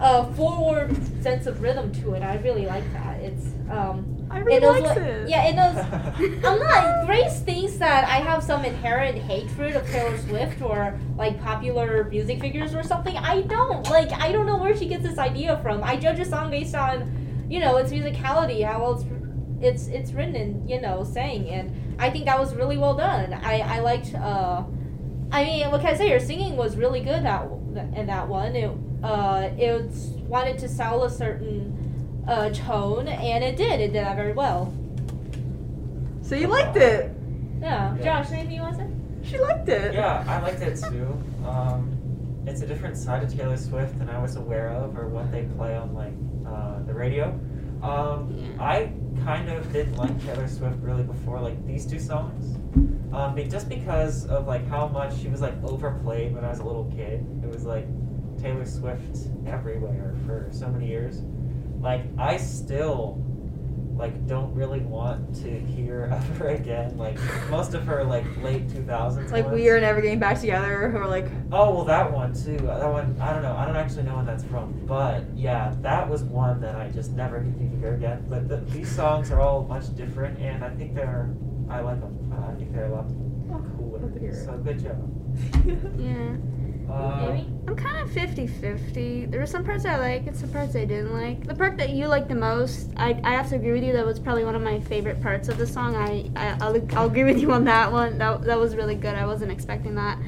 uh, forward sense of rhythm to it. I really like that. It's, um, I really and those, like, it. Yeah, it does. I'm not Grace thinks that I have some inherent hatred of Taylor Swift or like popular music figures or something. I don't. Like I don't know where she gets this idea from. I judge a song based on, you know, its musicality, how well it's it's it's written and you know sang, and I think that was really well done. I I liked. uh I mean, what can I say? Her singing was really good that in that one. It uh, it wanted to sell a certain uh, tone, and it did. It did that very well. So you liked it? Yeah. yeah. Josh, anything you want to say? She liked it. Yeah, I liked it too. Um, it's a different side of Taylor Swift than I was aware of, or what they play on like uh, the radio. Um, I kind of didn't like Taylor Swift really before like these two songs, um, just because of like how much she was like overplayed when I was a little kid. It was like Taylor Swift everywhere for so many years like I still like don't really want to hear of her again. Like most of her like late two thousands. Like ones. we are never getting back together, or like. Oh well, that one too. Uh, that one I don't know. I don't actually know when that's from, but yeah, that was one that I just never get to hear again. But the, these songs are all much different, and I think they're I like them. Uh, I think they're a lot oh, cooler. So good job. yeah. Uh, I'm kind of 50 50. There were some parts I like and some parts I didn't like. The part that you liked the most, I, I have to agree with you, that was probably one of my favorite parts of the song. I, I, I'll, I'll agree with you on that one. That, that was really good. I wasn't expecting that.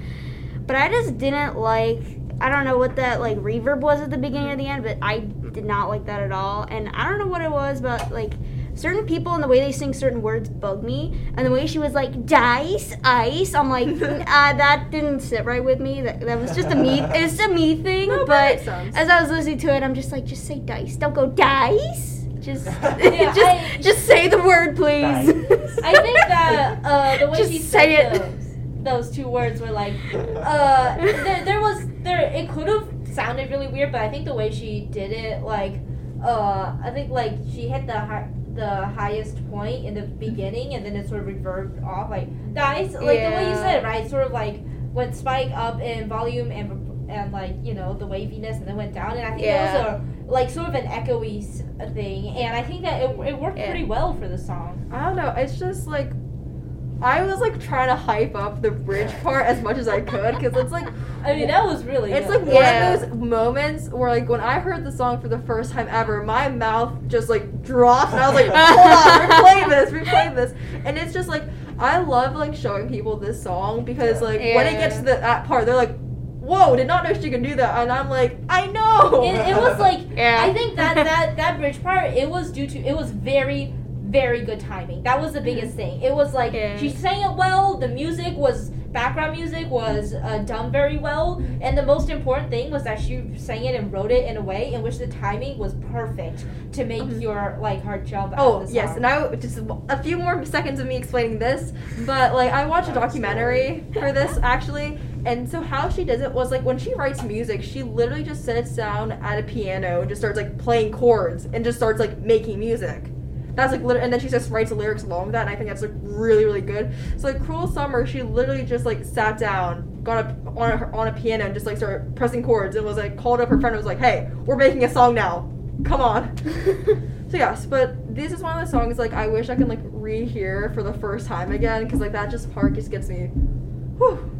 But I just didn't like, I don't know what that like reverb was at the beginning of the end, but I did not like that at all. And I don't know what it was, but like, certain people and the way they sing certain words bug me. And the way she was like, dice, ice, I'm like, uh, that didn't sit right with me. That, that was just a me, it's a me thing. No, but as I was listening to it, I'm just like, just say dice. Don't go dice. Just, yeah, just, I, just say the word, please. I think that uh, the way just she said those, those, two words were like, uh, there, there was, there, it could have sounded really weird, but I think the way she did it, like, uh, I think like she hit the high, the highest point in the beginning and then it sort of reverbed off like guys like yeah. the way you said right sort of like went spike up in volume and and like you know the waviness and then went down and i think yeah. those are like sort of an echoey thing and i think that it, it worked yeah. pretty well for the song i don't know it's just like I was like trying to hype up the bridge part as much as I could because it's like I mean that was really it's good. like yeah. one of those moments where like when I heard the song for the first time ever, my mouth just like dropped and I was like, hold on, replay this, replay this. And it's just like I love like showing people this song because like yeah. when it gets to the, that part, they're like, whoa, did not know she could do that. And I'm like, I know. It, it was like, yeah. I think that, that that bridge part, it was due to, it was very very good timing. That was the biggest thing. It was like yeah. she sang it well. The music was background music was uh, done very well, and the most important thing was that she sang it and wrote it in a way in which the timing was perfect to make mm-hmm. your like heart jump. Oh yes, and I just a few more seconds of me explaining this, but like I watched a documentary for this actually. And so how she does it was like when she writes music, she literally just sits down at a piano and just starts like playing chords and just starts like making music. That's like literally, and then she just writes the lyrics along with that, and I think that's like really really good. So like "Cruel Summer," she literally just like sat down, got up on a, on a piano, and just like started pressing chords, and was like called up her friend, and was like, "Hey, we're making a song now, come on." so yes, but this is one of the songs like I wish I can like rehear for the first time again, because like that just part just gets me. Whew.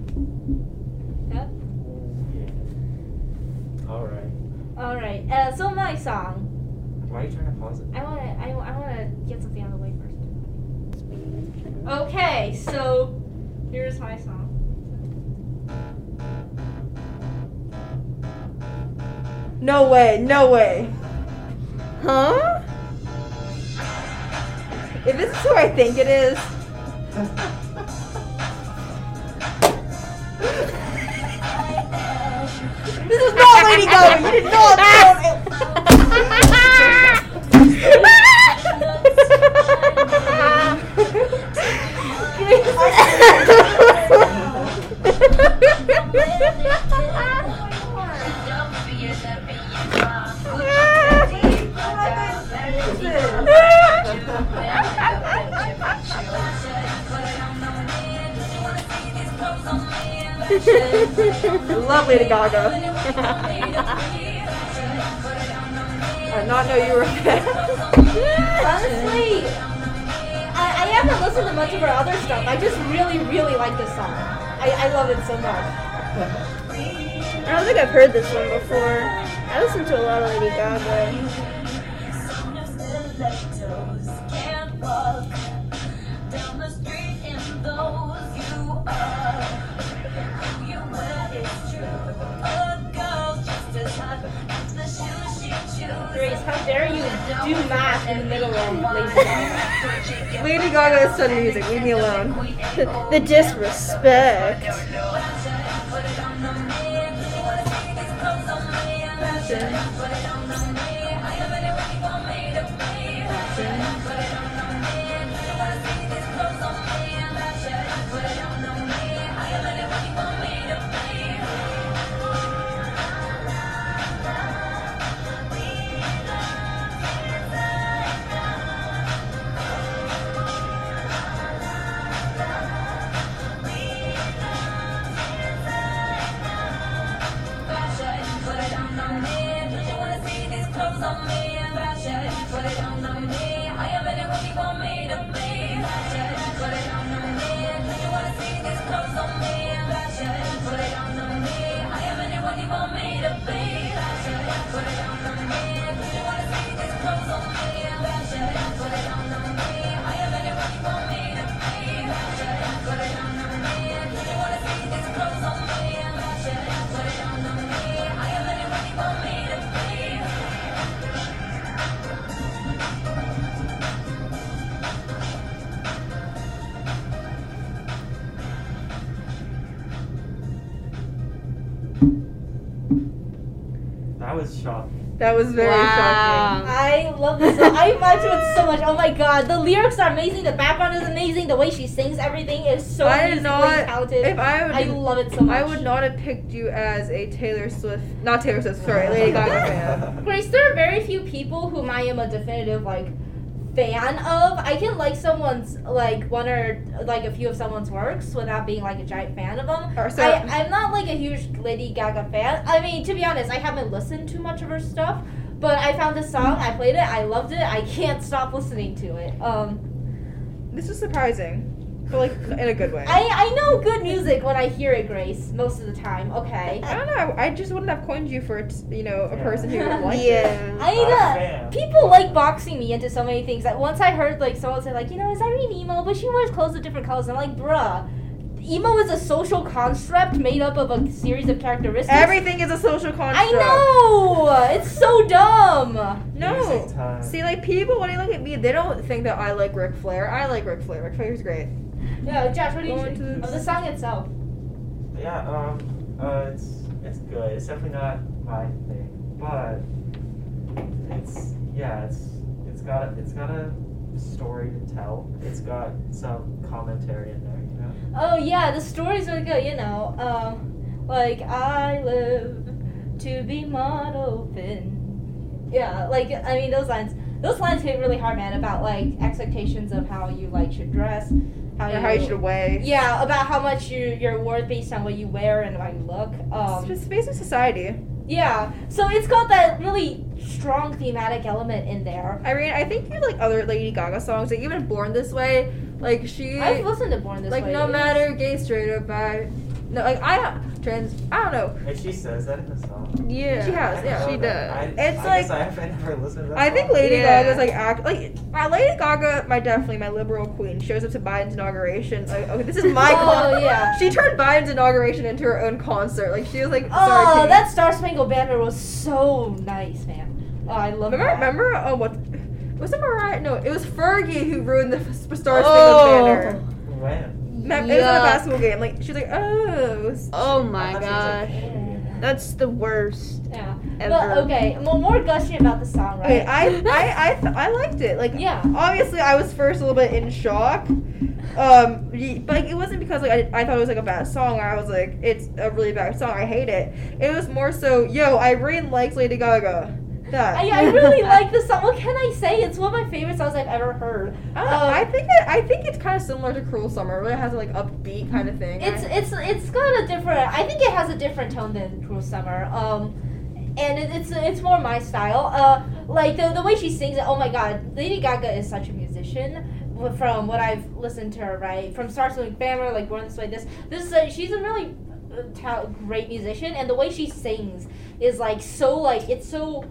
All right. All right. Uh, so my song. Why are you trying to pause it? I want to. I, I want to get something out of the way first. Okay, so here's my song. No way, no way. Huh? If this is who I think it is. this is not Lady Gaga. You did not tell I love Lady Gaga. I did not know you were a fan. Honestly, I, I haven't listened to much of her other stuff. I just really, really like this song. I, I love it so much. I don't think I've heard this one before. I listen to a lot of Lady Gaga. Grace, how dare you do math in the middle of Lady Gaga? Is studying music. Leave me alone. The disrespect. That was very Wow. I love this song. I vibe to it so much. Oh my god, the lyrics are amazing. The background is amazing. The way she sings everything is so I did not. talented. If I would, I love it so much. I would not have picked you as a Taylor Swift, not Taylor Swift, sorry, Lady Gaga fan. Grace, there are very few people whom I am a definitive like fan of. I can like someone's like one or like a few of someone's works without being like a giant fan of them. Or so- I, I'm not like a huge Lady Gaga fan. I mean, to be honest, I haven't listened to much of her stuff. But I found this song, I played it, I loved it, I can't stop listening to it. Um, This is surprising, but like in a good way. I, I know good music when I hear it, Grace, most of the time, okay? I don't know. I just wouldn't have coined you for you know a Yeah. person who would like it. Yeah. I Not uh, people like boxing me into so many things that once I heard like someone say like, you know, is Irene emo? But she wears clothes of different colors. I'm like, bruh, emo is a social construct made up of a series of characteristics. Everything is a social construct. I know it's so dumb. No. See, like people when they look at me, they don't think that I like Ric Flair. I like Ric Flair. Ric Flair's great. Yeah, Josh, what do you think the- of the song itself? Yeah, um, uh, it's it's good. It's definitely not my thing, but it's yeah, it's it's got a, it's got a story to tell. It's got some commentary in there, you know. Oh yeah, the story's really good. You know, um, like I live to be mod open. Yeah, like I mean those lines. Those lines hit really hard, man. About like expectations of how you like should dress, how you how you should weigh. Yeah, about how much you you're worth based on what you wear and how you look. Um, It's just basic society. yeah, so it's got that really strong thematic element in there. I mean, I think you like other Lady Gaga songs, like even Born This Way, like she, I've listened to Born This like Way. Like no matter gay, straight or bi, no, like I, trans. I don't know. And she says that in the song. Yeah. She has, yeah. She does. I, It's I like- guess I haven't never listened to that I think song. Lady Yeah. Gaga's like act like uh, Lady Gaga, my definitely my liberal queen, shows up to Biden's inauguration. Like, okay, this is my. Oh, con- yeah. She turned Biden's inauguration into her own concert. Like she was like. Oh, sorry, that Star Spangled Banner was so nice, man. Oh, I love Remember? that. Remember? Oh, what? Was it Mariah? No, it was Fergie who ruined the f- Star Spangled Oh. Banner. When? Mem- It was on a basketball game. Like she's like, oh. Oh my thought she was, gosh. like, That's the worst. Yeah. Ever. But okay, more, more gushing about the song, right? Okay, I I I, th- I liked it. Like Yeah. obviously I was first a little bit in shock. Um, but like, it wasn't because like I, I thought it was like a bad song. I was like, it's a really bad song. I hate it. It was more so, yo, Irene likes Lady Gaga. I, I really like this song. What can I say? It's one of my favorite songs I've ever heard. I, don't know, Um, I think it, I think it's kind of similar to Cruel Summer. But it really has a like upbeat kind of thing. It's I- it's it's got a different. I think it has a different tone than Cruel Summer. Um, and it, it's it's more my style. Uh, like the the way she sings it. Oh my God, Lady Gaga is such a musician. From what I've listened to her, right from Stars with Bammer, like Born This Way, this this is a, she's a really uh, ta- great musician, and the way she sings is like so like it's so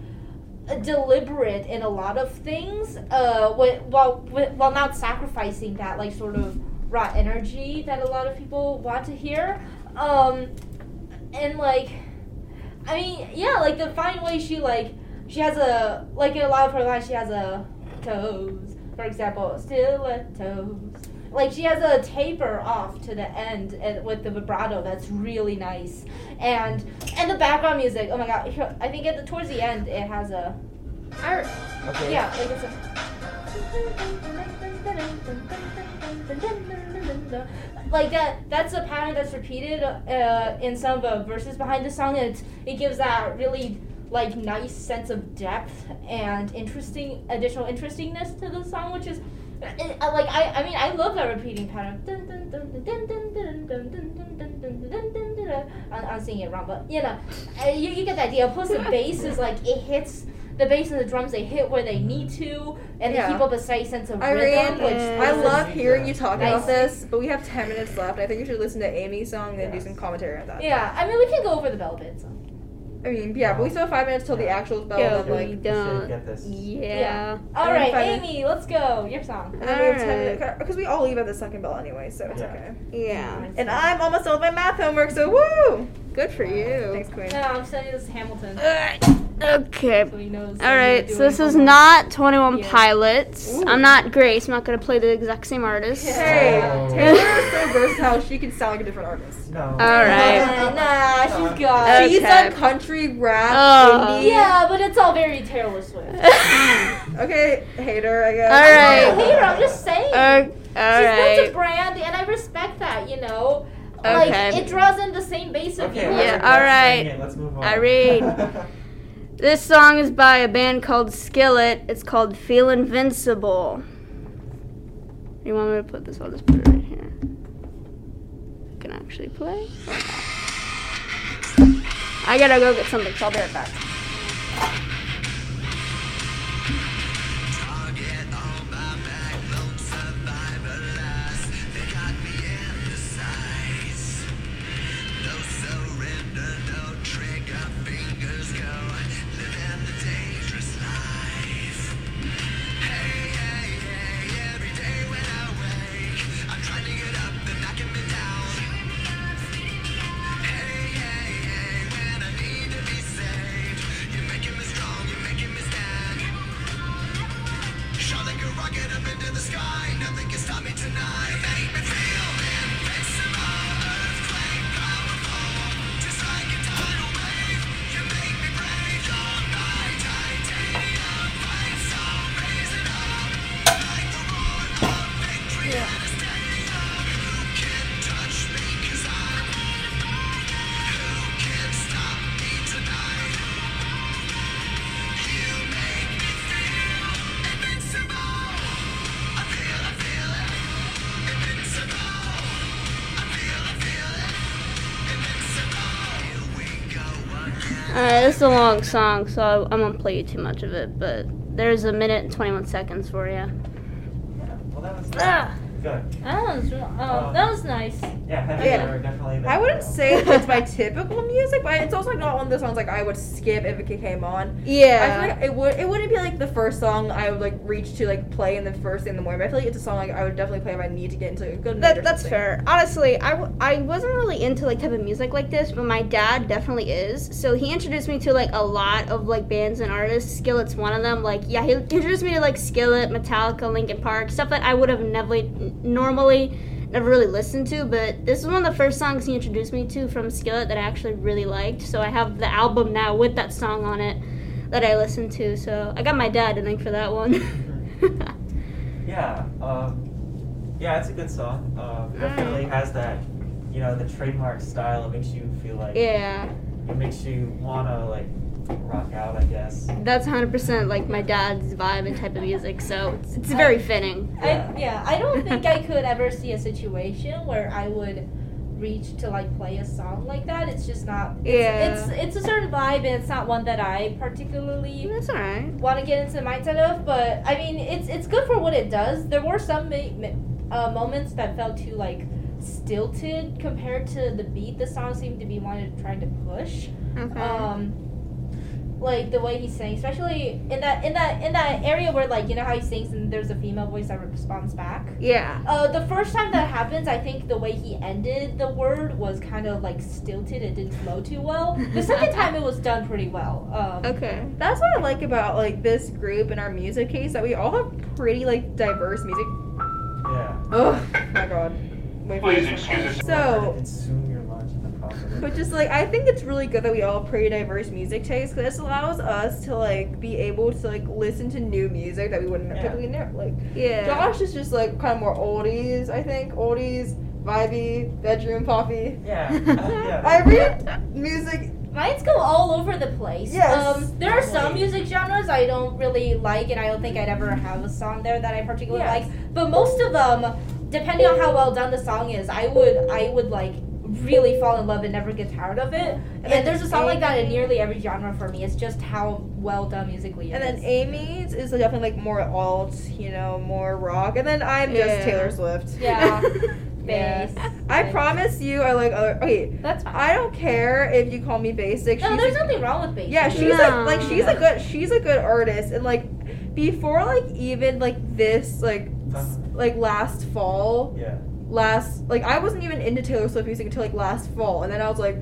deliberate in a lot of things uh wh- while wh- while not sacrificing that like sort of raw energy that a lot of people want to hear. Um and like i mean yeah like the fine way she like she has a like in a lot of her lines she has a toes. For example stilettos like she has a taper off to the end and with the vibrato. That's really nice. And and the background music. Oh my god. I think at the towards the end it has a Okay. yeah like it's a like that that's a pattern that's repeated uh, in some of the verses behind the song. And it gives that really like nice sense of depth and interesting additional interestingness to the song which is it, I- like I, I mean I love that repeating pattern. I'm, I'm singing it wrong, but you know, uh, you, you get the idea. Plus the bass is like it hits the bass and the drums. They hit where they need to, and Yeah. they keep up a steady sense of Irene, rhythm. Which I love hearing you talk Nice. about this, but we have ten minutes left. I think you should listen to Amy's song and then do some commentary on that. Yeah, I mean we can go over the bell bits. I mean, yeah, but we still have five minutes till the actual bell. Yeah, and, we like, We should don't. get this. Yeah. All And right, five Amy, let's go. Your song. and then we have ten Alright. minutes because we all leave at the second bell anyway, so it's Yeah. okay. Yeah. And I'm almost done with my math homework, so woo! Good for you. Thanks, Queen. No, I'm studying this Hamilton, Alright. Okay. so. All right, so this is not. not 21 Yeah. Pilots. Ooh. I'm not Grace. I'm not going to play the exact same artist. Hey, Oh. Taylor is so versatile. She can sound like a different artist. No. All right. Nah, she's. She's Okay. done country, rap, Oh. indie. Yeah, but it's all very Taylor Swift. Okay, hater, I guess. All I'm right. not a hater. I'm just saying. Uh, She's all built a brand, and I respect that. You know, Okay. like it draws in the same base of Okay. you. Yeah, let's- let's it. Let's move on. Irene. This song is by a band called Skillet. It's called Feel Invincible. You want me to put this? I'll just put it right here. I can actually play. I gotta go get something, so I'll be right back. Long song, so I won't play you too much of it, but there's a minute and 21 seconds for you. Yeah, well, that was Ah. Good. That was, um, Um, that was nice. Yeah, heavy oh, Yeah. are definitely. the- I wouldn't say it's my typical music, but it's also like not one of the songs like I would skip if it came on. Yeah. I feel like it would it wouldn't be like the first song I would like reach to like play in the first thing in the morning. But I feel like it's a song like I would definitely play if I need to get into a good mood. That, that's fair. Honestly, I, w- I wasn't really into like type of music like this, but my dad definitely is. So he introduced me to like a lot of like bands and artists. Skillet's one of them. Like yeah, he introduced me to like Skillet, Metallica, Linkin Park, stuff that I would have never normally never really listened to. But this is one of the first songs he introduced me to from Skillet that I actually really liked. So I have the album now with that song on it that I listened to. So I got my dad to thank for that one. Yeah. Um, yeah, it's a good song. It definitely has that, you know, the trademark style. It makes you feel like. yeah. It makes you wanna like rock out, I guess. That's 100% like my dad's vibe and type of music, so it's, it's very fitting. Yeah. I, yeah, I don't think I could ever see a situation where I would reach to like play a song like that. It's just not. It's, Yeah. It's it's a certain vibe, and it's not one that I particularly That's alright. want to get into the mindset of. But I mean, it's it's good for what it does. There were some ma- ma- uh, moments that felt too like stilted compared to the beat the song seemed to be wanted trying to push. Okay. Um, like the way he sings, especially in that in that in that area where like you know how he sings and there's a female voice that responds back. yeah. Uh, the first time that happens, I think the way he ended the word was kind of like stilted. It didn't flow too well. The second time, it was done pretty well. Um, Okay. That's what I like about like this group and our music case that we all have pretty like diverse music. Yeah. Oh my god. Wait for Please excuse us. So, but just like I think it's really good that we all have pretty diverse music tastes because this allows us to like be able to like listen to new music that we wouldn't Yeah. typically know. Like Yeah. Josh is just like kind of more oldies, I think. Oldies, vibey, bedroom poppy. Yeah. yeah. I read music. Mine's go all over the place. Yes. Um, there are some music genres I don't really like, and I don't think I'd ever have a song there that I particularly Yes. like. But most of them, depending on how well done the song is, I would I would like really fall in love and never get tired of it. And, then there's a song like that in nearly every genre for me. It's just how well done musically it And then is. Amy's is definitely like more alt, you know, more rock. And then I'm just Taylor Swift. Yeah. Yeah. Bass. I Bass. promise you, I like other. Okay, That's fine. I don't care if you call me basic. no, she's there's a- nothing wrong with bass. Yeah, she's No. like like she's a good she's a good artist and like before like even like this like Uh-huh. like last fall Yeah. Last like I wasn't even into Taylor Swift music until like last fall and then I was like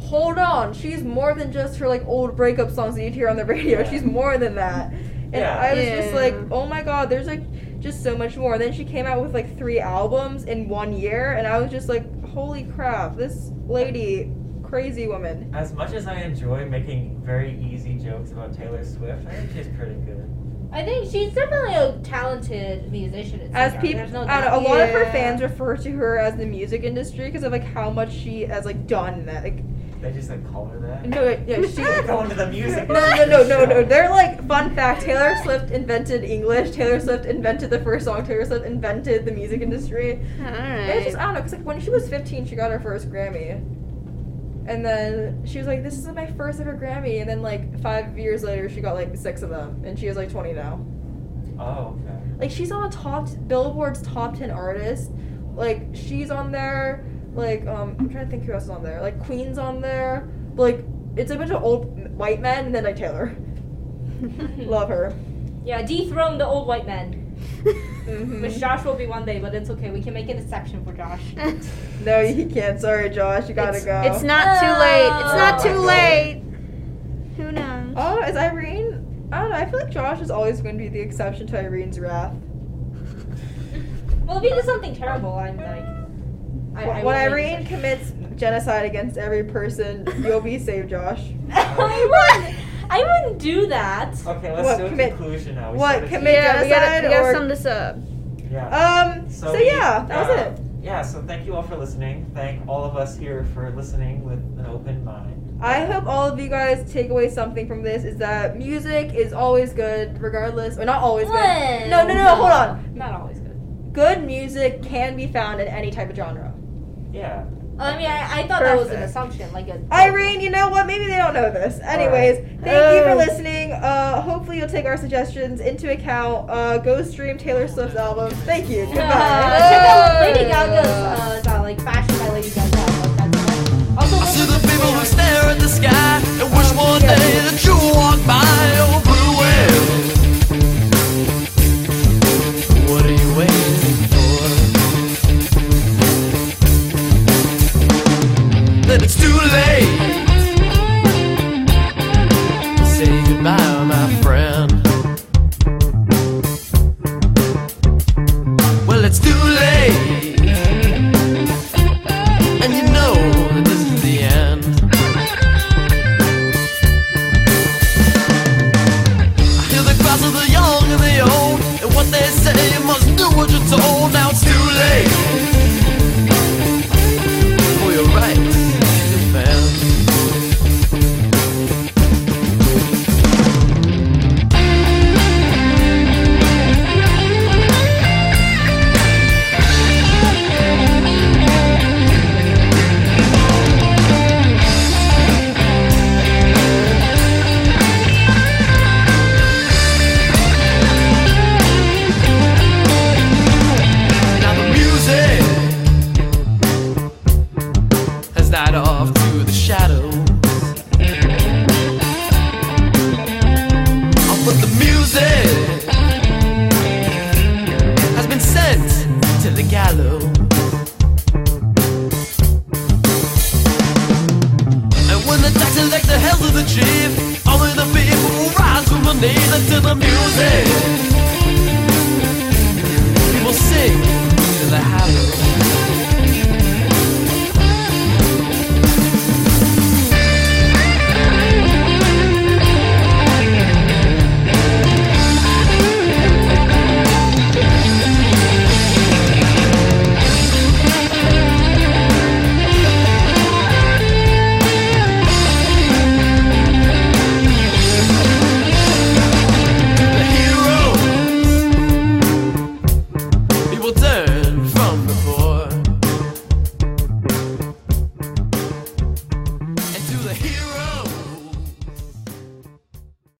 hold on she's more than just her like old breakup songs that you hear on the radio Yeah. she's more than that and Yeah. I was just like oh my god there's like just so much more and then she came out with like three albums in one year and I was just like holy crap this lady crazy woman As much as I enjoy making very easy jokes about Taylor Swift, I think she's pretty good. I think she's definitely a talented musician. and as singer. people, There's no I don't know, a doubt. lot of her fans refer to her as the music industry because of like how much she has like done that. Like, They just like call her that. no, yeah, she. They go into the music. No, no, no, no, no. They're like fun fact. Taylor Swift invented English. Taylor Swift invented the first song. Taylor Swift invented the music industry. It's just I don't know. Cause like when she was 15, she got her first Grammy, and then she was like, "This is my first ever Grammy." And then like five years later, she got like six of them, and she is like 20 now. Oh, okay. like she's on the top Billboard's top ten artists. Like she's on there. Like um, I'm trying to think who else is on there. Like Queen's on there. But, like it's a bunch of old white men and then like Taylor. Love her. Yeah, dethrone the old white men. Mhm. Which Josh will be one day, but it's okay. We can make an exception for Josh. No, he can't. Sorry, Josh. You gotta it's, go. It's not too late. It's not Oh too late. Who knows? Oh, is Irene? I don't know. I feel like Josh is always going to be the exception to Irene's wrath. Well, if he does something terrible, I'm like. I, I when Irene commits genocide against every person, you'll be saved, Josh. Exception. I wouldn't. Do that. Okay, let's What, do a commit- conclusion now. We what, started to- commit- yeah, we gotta, we gotta or- sum this up. Yeah. Um. So, we- yeah, that was uh, it. Yeah, so thank you all for listening. Thank all of us here for listening with an open mind. I hope all of you guys take away something from this is that music is always good, regardless, or not always good. Well, No, no, no, hold on. Not always good. Good music can be found in any type of genre. Yeah. I mean, I, I thought that was an assumption, like a. Irene, you know what? Maybe they don't know this. Anyways, thank you for listening. Uh, hopefully you'll take our suggestions into account. Uh, go stream Taylor Swift's album. Thank you. Uh, Goodbye. check out Lady Gaga's uh, song, like Fashion by Lady Gaga. Like, that's also,